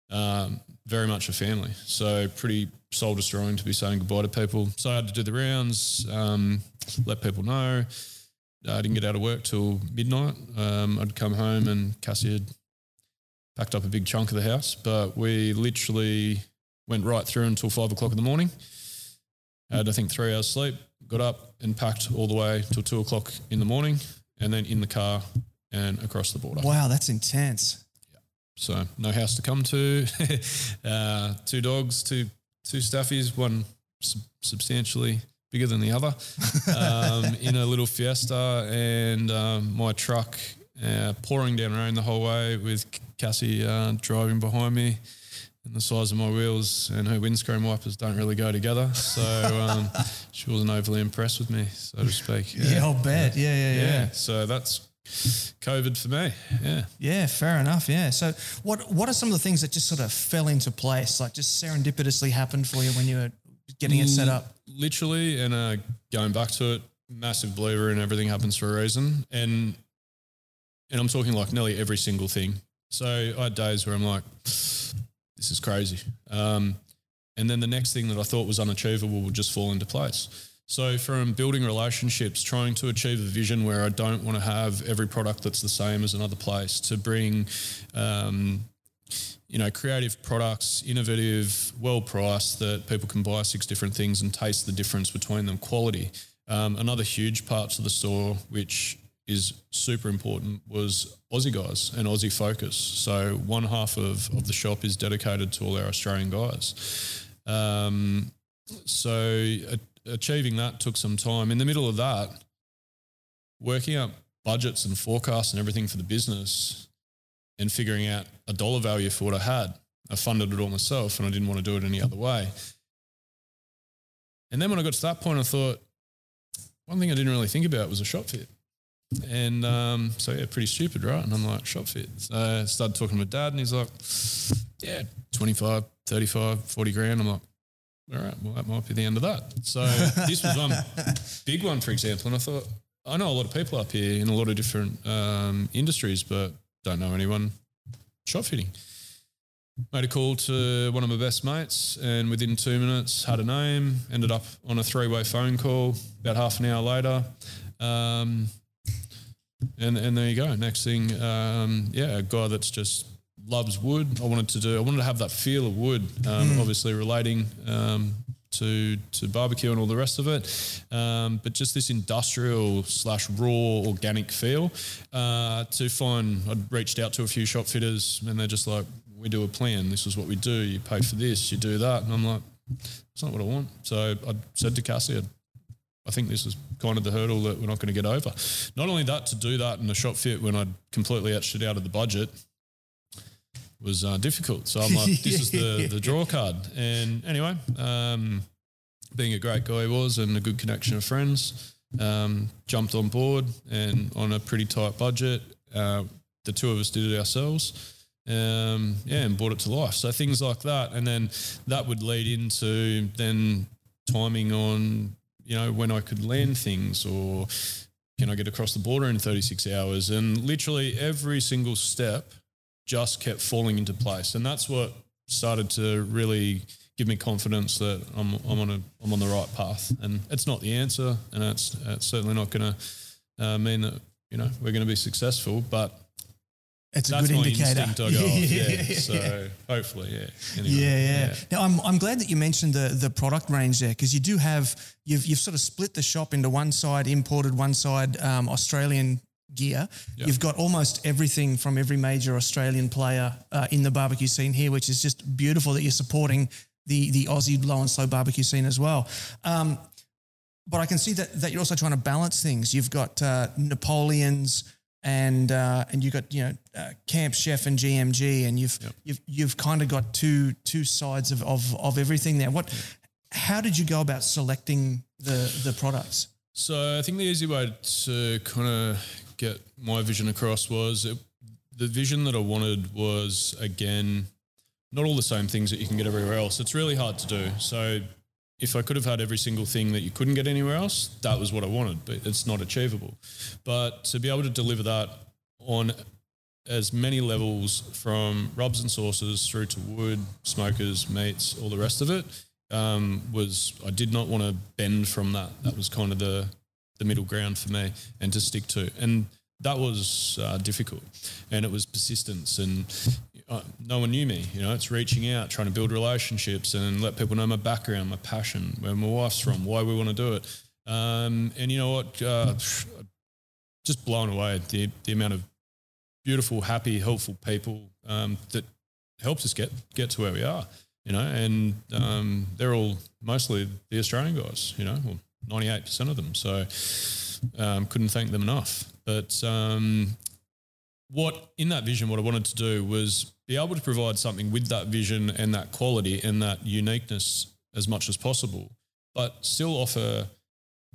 Um, very much a family, so pretty soul destroying to be saying goodbye to people. So I had to do the rounds, um, let people know. I didn't get out of work till midnight. Um, I'd come home and Cassie had packed up a big chunk of the house, but we literally went right through until five o'clock in the morning. Had, I think, three hours sleep, got up and packed all the way till two o'clock in the morning, and then in the car and across the border. Wow, that's intense. Yeah. So no house to come to, uh, two dogs, two two staffies, one sub- substantially bigger than the other, um, in a little Fiesta, and um, my truck uh, pouring down rain the whole way with Cassie uh, driving behind me. And the size of my wheels and her windscreen wipers don't really go together. So um, she wasn't overly impressed with me, so to speak. Yeah, I'll bet. Yeah, yeah, yeah. Yeah. So that's COVID for me. Yeah. Yeah, fair enough. Yeah. So, what what are some of the things that just sort of fell into place, like just serendipitously happened for you when you were getting it set up? Literally, and uh, going back to it, massive believer in everything happens for a reason, and and I'm talking like nearly every single thing. So I had days where I'm like, this is crazy, um, and then the next thing that I thought was unachievable would just fall into place. So from building relationships, trying to achieve a vision where I don't want to have every product that's the same as another place, to bring um, you know, creative products, innovative, well priced, that people can buy six different things and taste the difference between them. Quality. Um, another huge part to the store, which is super important, was Aussie guys and Aussie focus. So one half of, of the shop is dedicated to all our Australian guys. Um, so a, achieving that took some time. In the middle of that, working out budgets and forecasts and everything for the business and figuring out a dollar value for what I had. I funded it all myself and I didn't want to do it any other way. And then when I got to that point, I thought, one thing I didn't really think about was a shop fit. And um, so, yeah, pretty stupid, right? And I'm like, shop fit. So I started talking to my dad and he's like, yeah, 25, 35, 40 grand. I'm like, all right, well, that might be the end of that. So this was one big one, for example. And I thought, I know a lot of people up here in a lot of different um, industries, but don't know anyone shop fitting. Made a call to one of my best mates, and within two minutes, had a name. Ended up on a three-way phone call. About half an hour later, um, and and there you go. Next thing, um, yeah, a guy that's just loves wood. I wanted to do. I wanted to have that feel of wood. Um, Obviously, relating um, to to barbecue and all the rest of it, um, but just this industrial slash raw organic feel. Uh, to find, I'd reached out to a few shop fitters, and they're just like, "We do a plan. This is what we do. You pay for this. You do that." And I'm like, "It's not what I want." So I said to Cassie, I'd, I think this is kind of the hurdle that we're not going to get over. Not only that, to do that in a shop fit when I'd completely etched it out of the budget was uh, difficult. So I'm like, this is the, the draw card. And anyway, um, being a great guy he was and a good connection of friends, um, jumped on board and on a pretty tight budget. Uh, the two of us did it ourselves. Um, yeah, and brought it to life. So things like that. And then that would lead into then timing on, you know, when I could land things or can I get across the border in 36 hours? And literally every single step just kept falling into place. And that's what started to really give me confidence that I'm, I'm on a I'm on the right path. And it's not the answer, and it's, it's certainly not going to uh, mean that you know we're going to be successful. But It's a that's good my indicator. instinct I go off. Yeah. So hopefully, yeah. Anyway, Yeah, yeah. Now I'm I'm glad that you mentioned the the product range there because you do have you've you've sort of split the shop into one side imported, one side um, Australian gear. You've got almost everything from every major Australian player uh, in the barbecue scene here, which is just beautiful that you're supporting the the Aussie low and slow barbecue scene as well. Um, but I can see that that you're also trying to balance things. You've got uh, Napoleons and uh, and you've got you know uh, Camp Chef and GMG, and you've you've you've kind of got two two sides of, of of everything there. What? How did you go about selecting the the products? So I think the easy way to kind of get my vision across was it, the vision that I wanted was again not all the same things that you can get everywhere else. It's really hard to do. So if I could have had every single thing that you couldn't get anywhere else, that was what I wanted, but it's not achievable. But to be able to deliver that on as many levels from rubs and sauces through to wood, smokers, meats, all the rest of it um, was I did not want to bend from that. That was kind of the the middle ground for me and to stick to. And that was uh, difficult, and it was persistence and. Uh, no one knew me, you know. It's reaching out, trying to build relationships, and let people know my background, my passion, where my wife's from, why we want to do it. Um, and you know what? Uh, just blown away the the amount of beautiful, happy, helpful people um, that helps us get get to where we are. You know, and um, they're all mostly the Australian guys. You know, well, ninety eight percent of them. So um, couldn't thank them enough. But um, what in that vision, what I wanted to do was be able to provide something with that vision and that quality and that uniqueness as much as possible, but still offer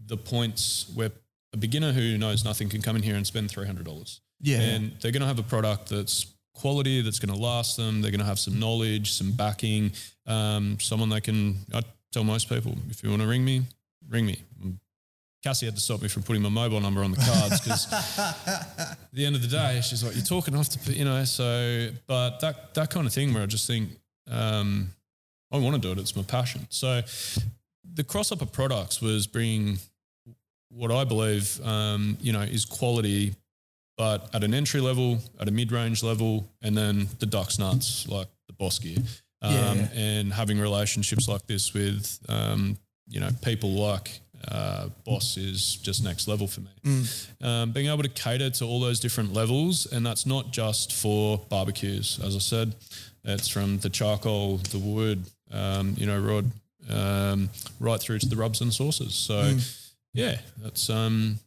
the points where a beginner who knows nothing can come in here and spend three hundred dollars. Yeah. and they're going to have a product that's quality, that's going to last them. They're going to have some knowledge, some backing, um, someone they can. I tell most people if you want to ring me, ring me. Cassie had to stop me from putting my mobile number on the cards because at the end of the day, she's like, "You're talking off the, you know." So, but that that kind of thing where I just think um, I want to do it. It's my passion. So, the cross up of products was bringing what I believe, um, you know, is quality, but at an entry level, at a mid range level, and then the ducks nuts like the boss gear, um, Yeah, yeah. and having relationships like this with, um, you know, people like uh, Boss is just next level for me. Mm. Um, being able to cater to all those different levels, and that's not just for barbecues. As I said, it's from the charcoal, the wood, um, you know, rod, um, right through to the rubs and sauces. So, Mm. yeah, that's um,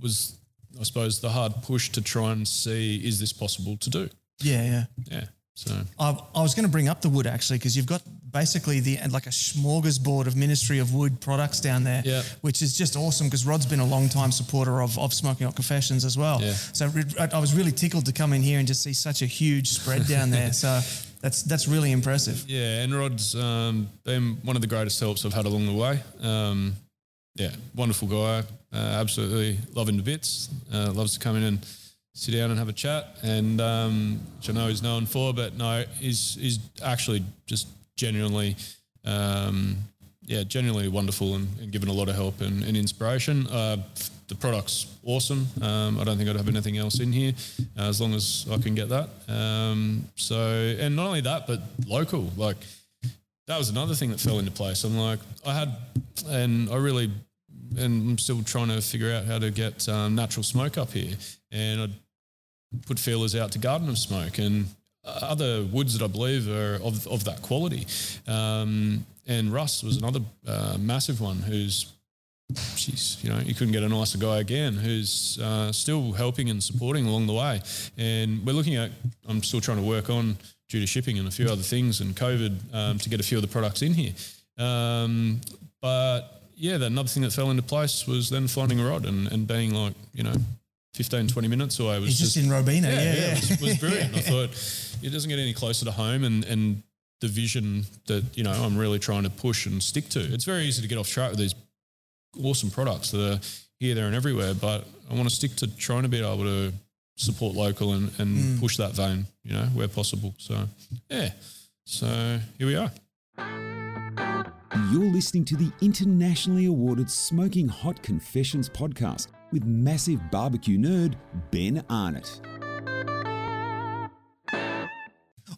was I suppose the hard push to try and see is this possible to do. Yeah, yeah. Yeah. So I, I was going to bring up the wood actually because you've got basically the like a smorgasbord of Ministry of Wood products down there, Yeah. which is just awesome because Rod's been a long time supporter of, of Smoking Hot Confessions as well. Yeah. So I I was really tickled to come in here and just see such a huge spread down there. So that's that's really impressive. Yeah, and Rod's um, been one of the greatest helps I've had along the way. Um, yeah, wonderful guy. Uh, absolutely love him to bits. Uh, loves to come in and sit down and have a chat, and um, which I know he's known for. But no, he's he's actually just genuinely, um, yeah, genuinely wonderful and, and given a lot of help and, and inspiration. Uh, the product's awesome. Um, I don't think I'd have anything else in here uh, as long as I can get that. Um, so, and not only that, but local. Like that was another thing that fell into place. I'm like, I had, and I really, and I'm still trying to figure out how to get um, natural smoke up here. And I put feelers out to Garden of Smoke and other woods that I believe are of, of that quality. Um, and Russ was another uh, massive one who's, geez, you know, you couldn't get a nicer guy again who's uh, still helping and supporting along the way. And we're looking at, I'm still trying to work on due to shipping and a few other things and COVID um, to get a few of the products in here. Um, but yeah, the, another thing that fell into place was then finding a rod and, and being like, you know, 15, 20 minutes away was He's just, in Robina. Yeah, yeah. It was, was brilliant. I thought it doesn't get any closer to home and, and the vision that, you know, I'm really trying to push and stick to. It's very easy to get off track with these awesome products that are here, there, and everywhere, but I want to stick to trying to be able to support local and, and hmm. push that vein, you know, where possible. So, yeah. So here we are. You're listening to the internationally awarded Smoking Hot Confessions podcast with massive barbecue nerd Ben Arnott.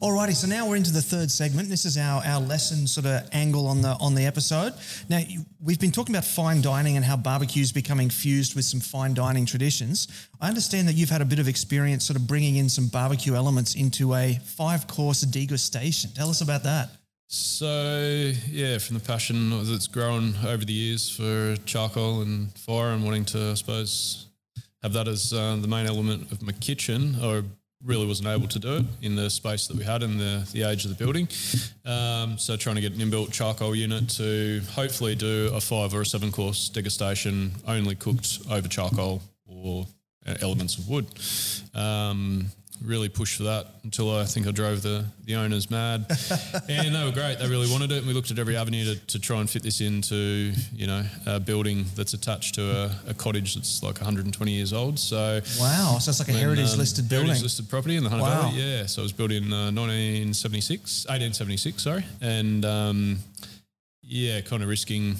Alrighty, so now we're into the third segment. This is our, our lesson sort of angle on the on the episode. Now you, we've been talking about fine dining and how barbecue is becoming fused with some fine dining traditions. I understand that you've had a bit of experience sort of bringing in some barbecue elements into a five course degustation. Tell us about that. So yeah, from the passion that's grown over the years for charcoal and fire, and wanting to, I suppose, have that as uh, the main element of my kitchen, I really wasn't able to do it in the space that we had in the the age of the building. Um, so trying to get an inbuilt charcoal unit to hopefully do a five or a seven course degustation, only cooked over charcoal or uh, elements of wood. Um, really pushed for that until I think I drove the the owners mad. and they were great. They really wanted it. And we looked at every avenue to, to try and fit this into, you know, a building that's attached to a, a cottage that's like 120 years old. So Wow, so it's like a when, heritage um, listed building. Heritage listed property in the Hunter Wow. Valley. Yeah. So it was built in uh, 1976, 1876, sorry. And um, yeah, kind of risking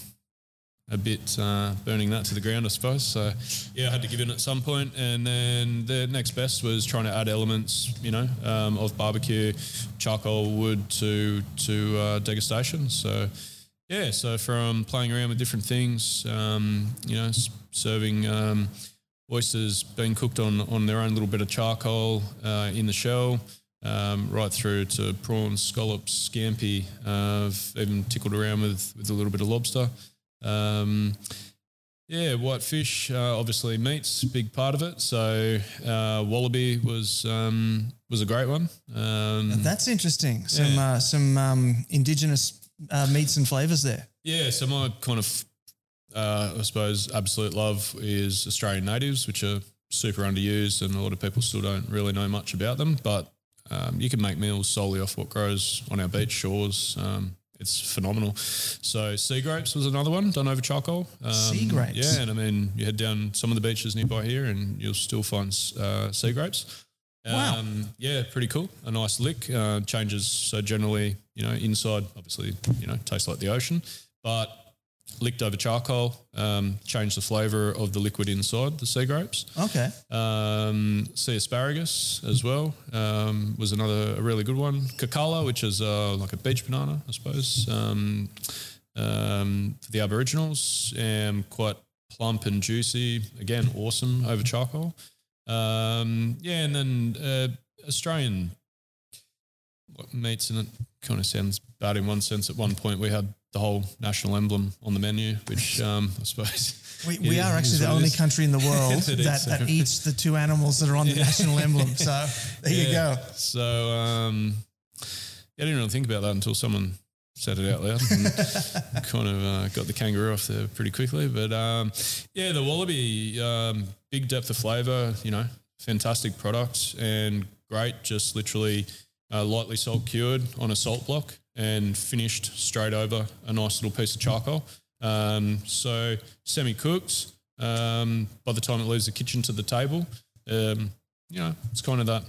a bit uh, burning that to the ground, I suppose. So yeah, I had to give in at some point. and then the next best was trying to add elements, you know, um, of barbecue, charcoal, wood to to uh, degustation. So yeah, so from playing around with different things, um, you know, serving. Um, oysters being cooked on, on their own little bit of charcoal uh, in the shell, um, right through to prawns, scallops, scampi. Uh, I've even tickled around with, with a little bit of lobster. Um, Yeah, whitefish, uh, obviously meat's a big part of it. So uh, wallaby was um, was a great one. Um, That's interesting. Some Yeah. uh, some um, indigenous uh, meats and flavors there. yeah, so my kind of, uh, I suppose, absolute love is Australian natives, which are super underused, and a lot of people still don't really know much about them. But um, you can make meals solely off what grows on our beach shores. It's phenomenal. So sea grapes was another one done over charcoal. Um, Sea grapes? Yeah, and I mean you head down some of the beaches nearby here, and you'll still find uh, sea grapes. Wow. Um, yeah, pretty cool. A nice lick. Uh, changes. So generally, you know, inside obviously, you know, tastes like the ocean, but licked over charcoal, um, change the flavour of the liquid inside the sea grapes. Okay. Um, sea asparagus as well um, was another a really good one. Karkalla, which is uh, like a beach banana, I suppose, um, um, for the Aboriginals, and quite plump and juicy. Again, awesome over charcoal. Um, yeah, and then uh, Australian what meats, and it kind of sounds bad in one sense. At one point, we had the whole national emblem on the menu, which um, I suppose We, we are actually the only country in the world That that, eats that eats the two animals that are on the national emblem. So there you go. So um, yeah, I didn't really think about that until someone said it out loud. And kind of uh, got the kangaroo off there pretty quickly. But um, yeah, the wallaby, um, big depth of flavour. You know, fantastic product and great. Just literally uh, lightly salt cured on a salt block and finished straight over a nice little piece of charcoal. Um, so semi cooked. Um, by the time it leaves the kitchen to the table, um, you know, it's kind of that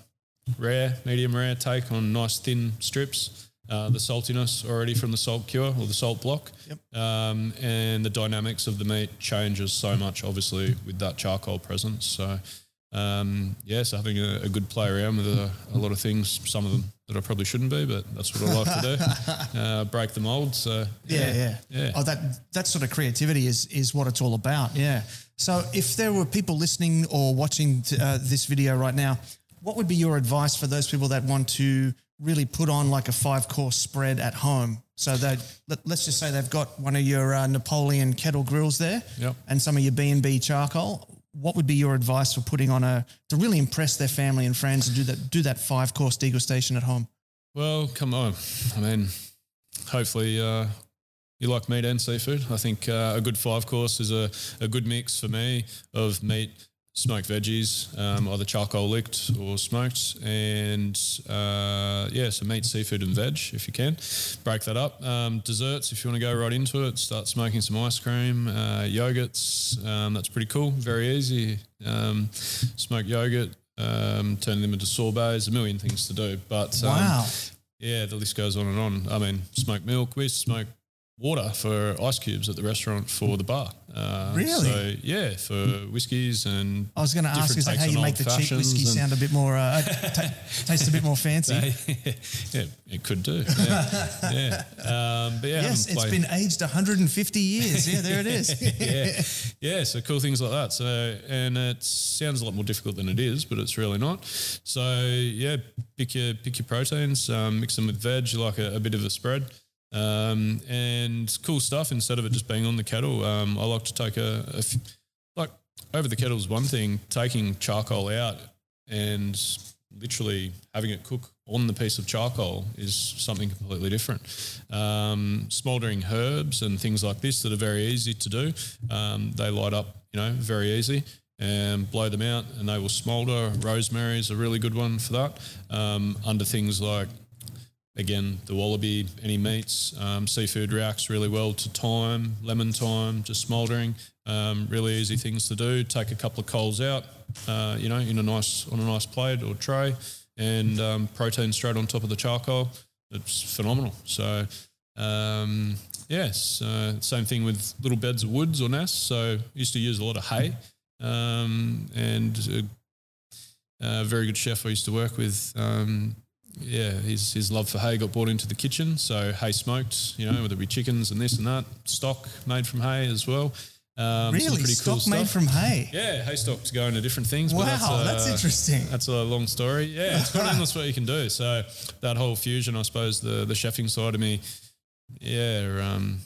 rare, medium rare take on nice thin strips. Uh, the saltiness already from the salt cure or the salt block, Yep. um, and the dynamics of the meat changes so much, obviously, with that charcoal presence. So, um, yeah, so having a, a good play around with a, a lot of things, some of them that I probably shouldn't be, but that's what I like to do. Uh, break the mold. So, Yeah, yeah, yeah. Oh, that that sort of creativity is is what it's all about. Yeah. So, if there were people listening or watching t- uh, this video right now, what would be your advice for those people that want to really put on like a five course spread at home? So that let, let's just say they've got one of your uh, Napoleon kettle grills there, Yep. and some of your B and B charcoal. What would be your advice for putting on a to really impress their family and friends and do that do that five course degustation at home? Well, come on. I mean, hopefully uh, you like meat and seafood. I think uh, a good five course is a, a good mix for me of meat, smoked veggies, um, either charcoal licked or smoked, and uh, yeah, so meat, seafood, and veg if you can. Break that up. Um, desserts, if you want to go right into it, start smoking some ice cream, uh, yogurts. Um, that's pretty cool. Very easy. Um, smoke yogurt. Um, turn them into sorbets, a million things to do. But um, Wow. yeah, the list goes on and on. I mean, smoked milk. We used to smoke water for ice cubes at the restaurant for the bar. Uh, Really? So yeah, for whiskies and I was going to ask, is that how you make the cheap whiskey sound a bit more, uh, ta taste a bit more fancy? yeah, it could do. Yeah, yeah. Um, but yeah, yes, it's played- been aged 150 years. Yeah, there it is. yeah, yeah. So cool things like that. So and it sounds a lot more difficult than it is, but it's really not. So yeah, pick your pick your proteins, um, mix them with veg, like a, a bit of a spread, um, and cool stuff. Instead of it just being on the kettle, um, I like to take a, a f- like over the kettle is one thing. Taking charcoal out and literally having it cook on the piece of charcoal is something completely different. Um, smoldering herbs and things like this that are very easy to do, um, they light up, you know, very easy. And blow them out, and they will smolder. Rosemary is a really good one for that. Um, under things like again, the wallaby, any meats, um, seafood reacts really well to thyme, lemon thyme, just smouldering. Um, really easy things to do. Take a couple of coals out, uh, you know, in a nice on a nice plate or tray, and um, protein straight on top of the charcoal. It's phenomenal. So. Um, yes, uh, same thing with little beds of woods or nests. So used to use a lot of hay, um, and a, a very good chef I used to work with um, yeah, his his love for hay got brought into the kitchen. So hay smoked, you know, whether it be chickens and this and that, stock made from hay as well. Um, really? Stock cool made stuff. from hay? yeah, hay stock to go into different things. Wow, but that's, uh, that's interesting. That's a long story. Yeah, it's quite endless what you can do. So that whole fusion, I suppose, the the chefing side of me, yeah, um,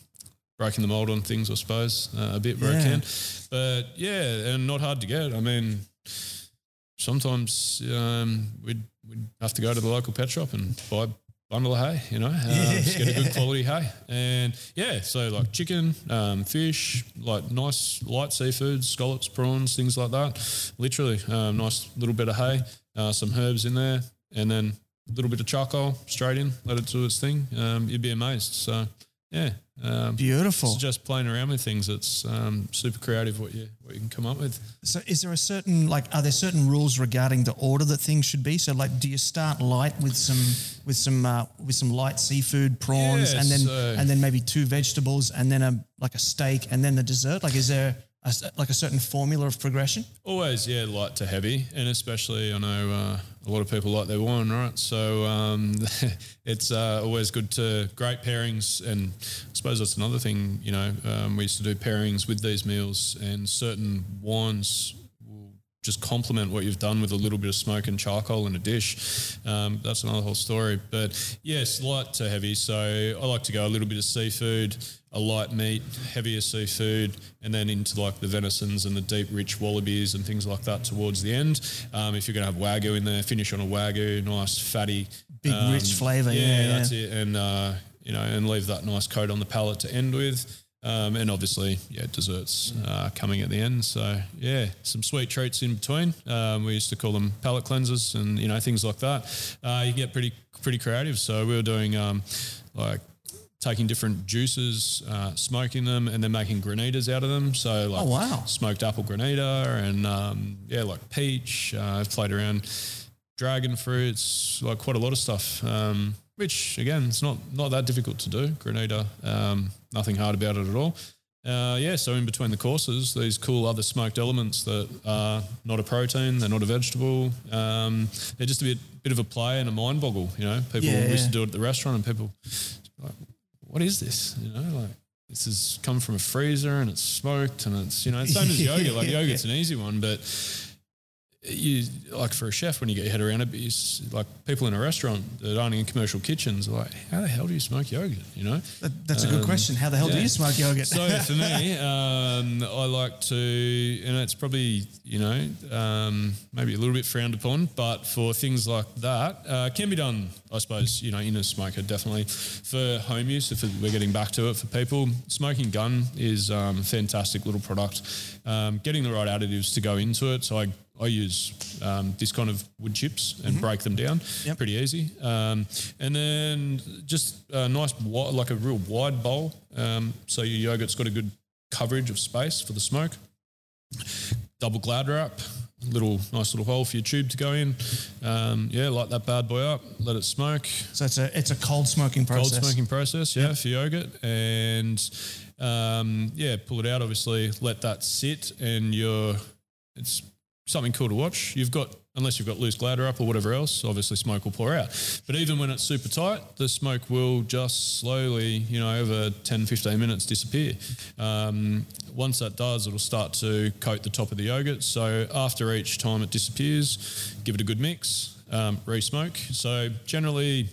breaking the mold on things, I suppose, uh, a bit where I can. But yeah, and not hard to get. I mean, sometimes um, we'd we'd have to go to the local pet shop and buy a bundle of hay, you know, uh, just get a good quality hay. And yeah, so like chicken, um, fish, like nice light seafoods, scallops, prawns, things like that. Literally, um, nice little bit of hay, uh, some herbs in there, and then a little bit of charcoal straight in, let it do its thing. Um, you'd be amazed. So yeah, um, Beautiful. it's just playing around with things. It's um, super creative what you what you can come up with. So, is there a certain like? Are there certain rules regarding the order that things should be? So, like, do you start light with some with some uh, with some light seafood, prawns, Yeah, and then so- and then maybe two vegetables, and then a like a steak, and then the dessert? Like, is there a, like a certain formula of progression? Always, yeah, light to heavy, and especially I know uh, a lot of people like their wine, right? So um, it's uh, always good to great pairings, and I suppose that's another thing. You know, um, we used to do pairings with these meals, and certain wines just complement what you've done with a little bit of smoke and charcoal in a dish. Um, that's another whole story. But yes, light to heavy. So I like to go a little bit of seafood, a light meat, heavier seafood, and then into like the venisons and the deep, rich wallabies and things like that towards the end. Um, if you're going to have wagyu in there, finish on a wagyu, nice fatty, Big, rich flavour, yeah, Yeah, yeah. that's it. And uh, you know, and leave that nice coat on the palate to end with. Um, and obviously, yeah, desserts uh, coming at the end. So yeah, some sweet treats in between. Um, we used to call them palate cleansers, and you know things like that. Uh, you get pretty pretty creative. So we were doing um, like taking different juices, uh, smoking them, and then making granitas out of them. So like Oh, wow. smoked apple granita, and um, yeah, like peach. Uh, I've played around dragon fruits, like quite a lot of stuff. Um, which again, it's not not that difficult to do. Granita, um, nothing hard about it at all. Uh, yeah, so in between the courses, these cool other smoked elements that are not a protein, they're not a vegetable. Um, they're just a bit bit of a play and a mind boggle. You know, people Yeah, used yeah. to do it at the restaurant, and people like, what is this? You know, like this has come from a freezer and it's smoked and it's you know, same as yogurt. Like yogurt's an easy one, but you like for a chef when you get your head around it, but you, like people in a restaurant that aren't in commercial kitchens are like, how the hell do you smoke yogurt? You know, That, that's a good Um, question. How the hell do you smoke yogurt? so for me, um, I like to, and it's probably you know um, maybe a little bit frowned upon, but for things like that, uh, can be done. I suppose you know in a smoker definitely for home use. If we're getting back to it for people, smoking gun is um, a fantastic little product. Um, getting the right additives to go into it, so I. I use um, this kind of wood chips and break them down. Yep. Pretty easy. Um, and then just a nice, like a real wide bowl. Um, so your yogurt's got a good coverage of space for the smoke. Double glad wrap, little nice little hole for your tube to go in. Um, yeah, light that bad boy up, let it smoke. So it's a it's a cold smoking process. Cold smoking process, yeah, for yogurt. And um, yeah, pull it out, obviously, let that sit, and you're, it's something cool to watch. You've got, unless you've got loose gladder up or whatever else, obviously smoke will pour out. But even when it's super tight, the smoke will just slowly, you know, over 10, 15 minutes disappear. Um, once that does, it'll start to coat the top of the yogurt. So after each time it disappears, give it a good mix, um, re-smoke. So generally,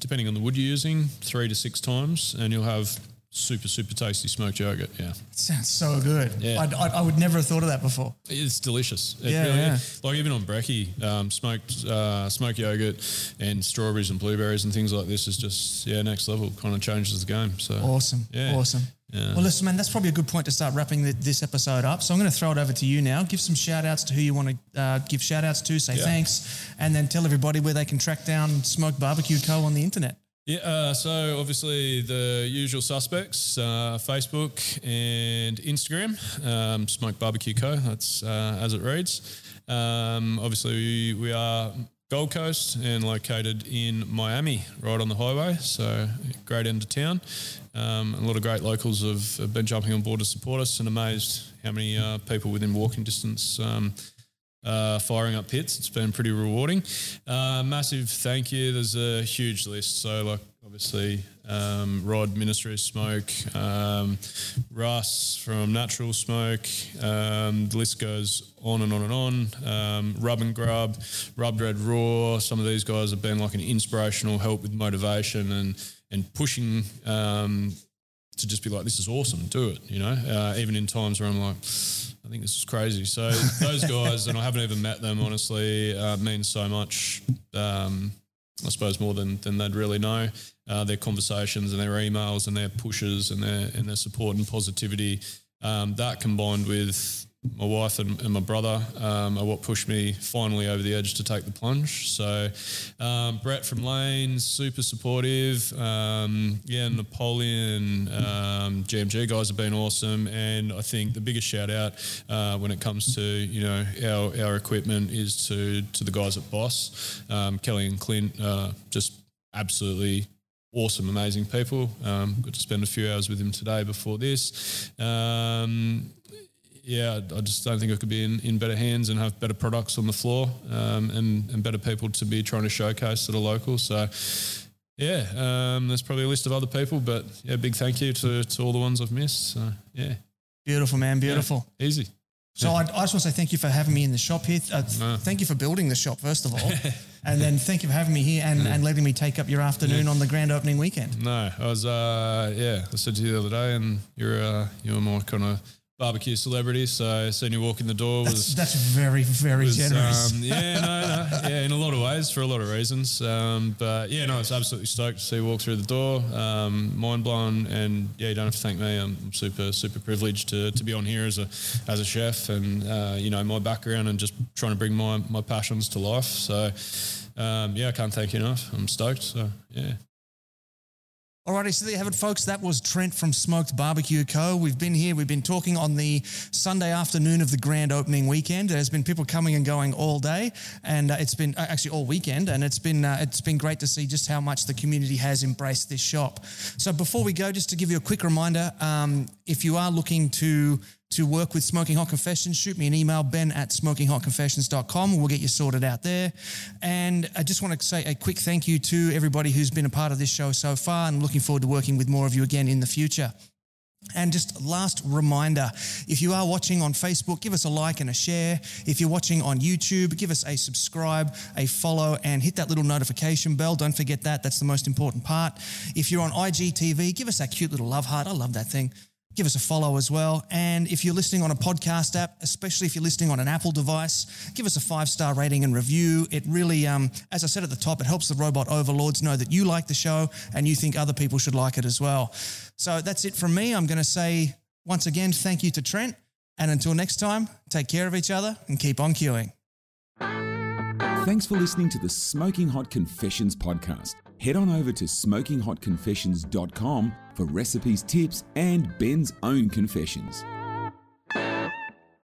depending on the wood you're using, three to six times, and you'll have super, super tasty smoked yogurt. Yeah. it Sounds so good. Yeah. I'd, I'd, I would never have thought of that before. It's delicious. It Yeah, really yeah. Like even on brekkie, um, smoked uh, smoked yogurt and strawberries and blueberries and things like this is just yeah next level. Kind of changes the game. So Awesome. Yeah. Awesome. Yeah. Well, listen, man, that's probably a good point to start wrapping the, this episode up. So I'm going to throw it over to you now. Give some shout outs to who you want to uh, give shout outs to, say Yeah. thanks, and then tell everybody where they can track down Smoked Barbecue Co. on the internet. Yeah, uh, so obviously the usual suspects: uh, Facebook and Instagram. Um, Smoked Barbecue Co. That's uh, as it reads. Um, obviously, we, are Gold Coast and located in Miami, right on the highway. So great end of town. Um, a lot of great locals have, have been jumping on board to support us, and amazed how many uh, people within walking distance. Uh, firing up pits. It's been pretty rewarding. Uh, massive thank you. There's a huge list. So, like, obviously, um, Rod, Ministry of Smoke, um, Russ from Natural Smoke. Um, the list goes on and on and on. Um, Rub and Grub, Rub Red Raw. Some of these guys have been like an inspirational help with motivation and and pushing. Um, to just be like, this is awesome, do it. You know, uh, even in times where I'm like. I think this is crazy. So those guys, and I haven't even met them, honestly, uh, means so much. Um, I suppose more than than they'd really know. Uh, their conversations and their emails and their pushes and their and their support and positivity. Um, that combined with my wife and, and my brother um, are what pushed me finally over the edge to take the plunge. So, um, Brett from Lanes, super supportive. Um, yeah, Napoleon, um, GMG guys have been awesome. And I think the biggest shout out uh, when it comes to you know our, our equipment is to to the guys at Boss, um, Kelly and Clint, uh, just absolutely awesome, amazing people. Um, got to spend a few hours with him today before this. Um, yeah, I just don't think I could be in, in better hands and have better products on the floor um, and, and better people to be trying to showcase that are local. So, yeah, um, there's probably a list of other people, but yeah, big thank you to, to all the ones I've missed. So, yeah. Beautiful, man. Beautiful. Yeah, easy. So I, I, just want to say thank you for having me in the shop here. Uh, no. Thank you for building the shop, first of all. and then thank you for having me here and, and letting me take up your afternoon yeah. on the grand opening weekend. No, I was, uh, yeah, I said to you the other day, and you're, uh, you're more kind of barbecue celebrity. So seeing you walk in the door was that's, that's very very was, generous. Um, yeah, no, no, yeah, in a lot of ways for a lot of reasons. Um, but yeah, no, it's absolutely stoked to see you walk through the door. Um, mind blown, and yeah, you don't have to thank me. I'm super super privileged to, to be on here as a as a chef, and uh, you know my background and just trying to bring my my passions to life. So. Um, yeah, I can't thank you enough. I'm stoked. So yeah. Alrighty, so there you have it, folks. That was Trent from Smoked Barbecue Co. We've been here, we've been talking on the Sunday afternoon of the grand opening weekend. There's been people coming and going all day, and uh, it's been uh, actually all weekend, and it's been uh, it's been great to see just how much the community has embraced this shop. So before we go, just to give you a quick reminder, um, if you are looking to to work with Smoking Hot Confessions, shoot me an email, ben at smokinghotconfessions.com. We'll get you sorted out there. And I just want to say a quick thank you to everybody who's been a part of this show so far and looking forward to working with more of you again in the future. And just last reminder if you are watching on Facebook, give us a like and a share. If you're watching on YouTube, give us a subscribe, a follow, and hit that little notification bell. Don't forget that, that's the most important part. If you're on IGTV, give us that cute little love heart. I love that thing give us a follow as well. And if you're listening on a podcast app, especially if you're listening on an Apple device, give us a five star rating and review. It really, um, as I said at the top, it helps the robot overlords know that you like the show and you think other people should like it as well. So that's it from me. I'm going to say once again, thank you to Trent. And until next time, take care of each other and keep on queuing. Thanks for listening to the Smoking Hot Confessions podcast head on over to smokinghotconfessions.com for recipes, tips, and Ben's own confessions.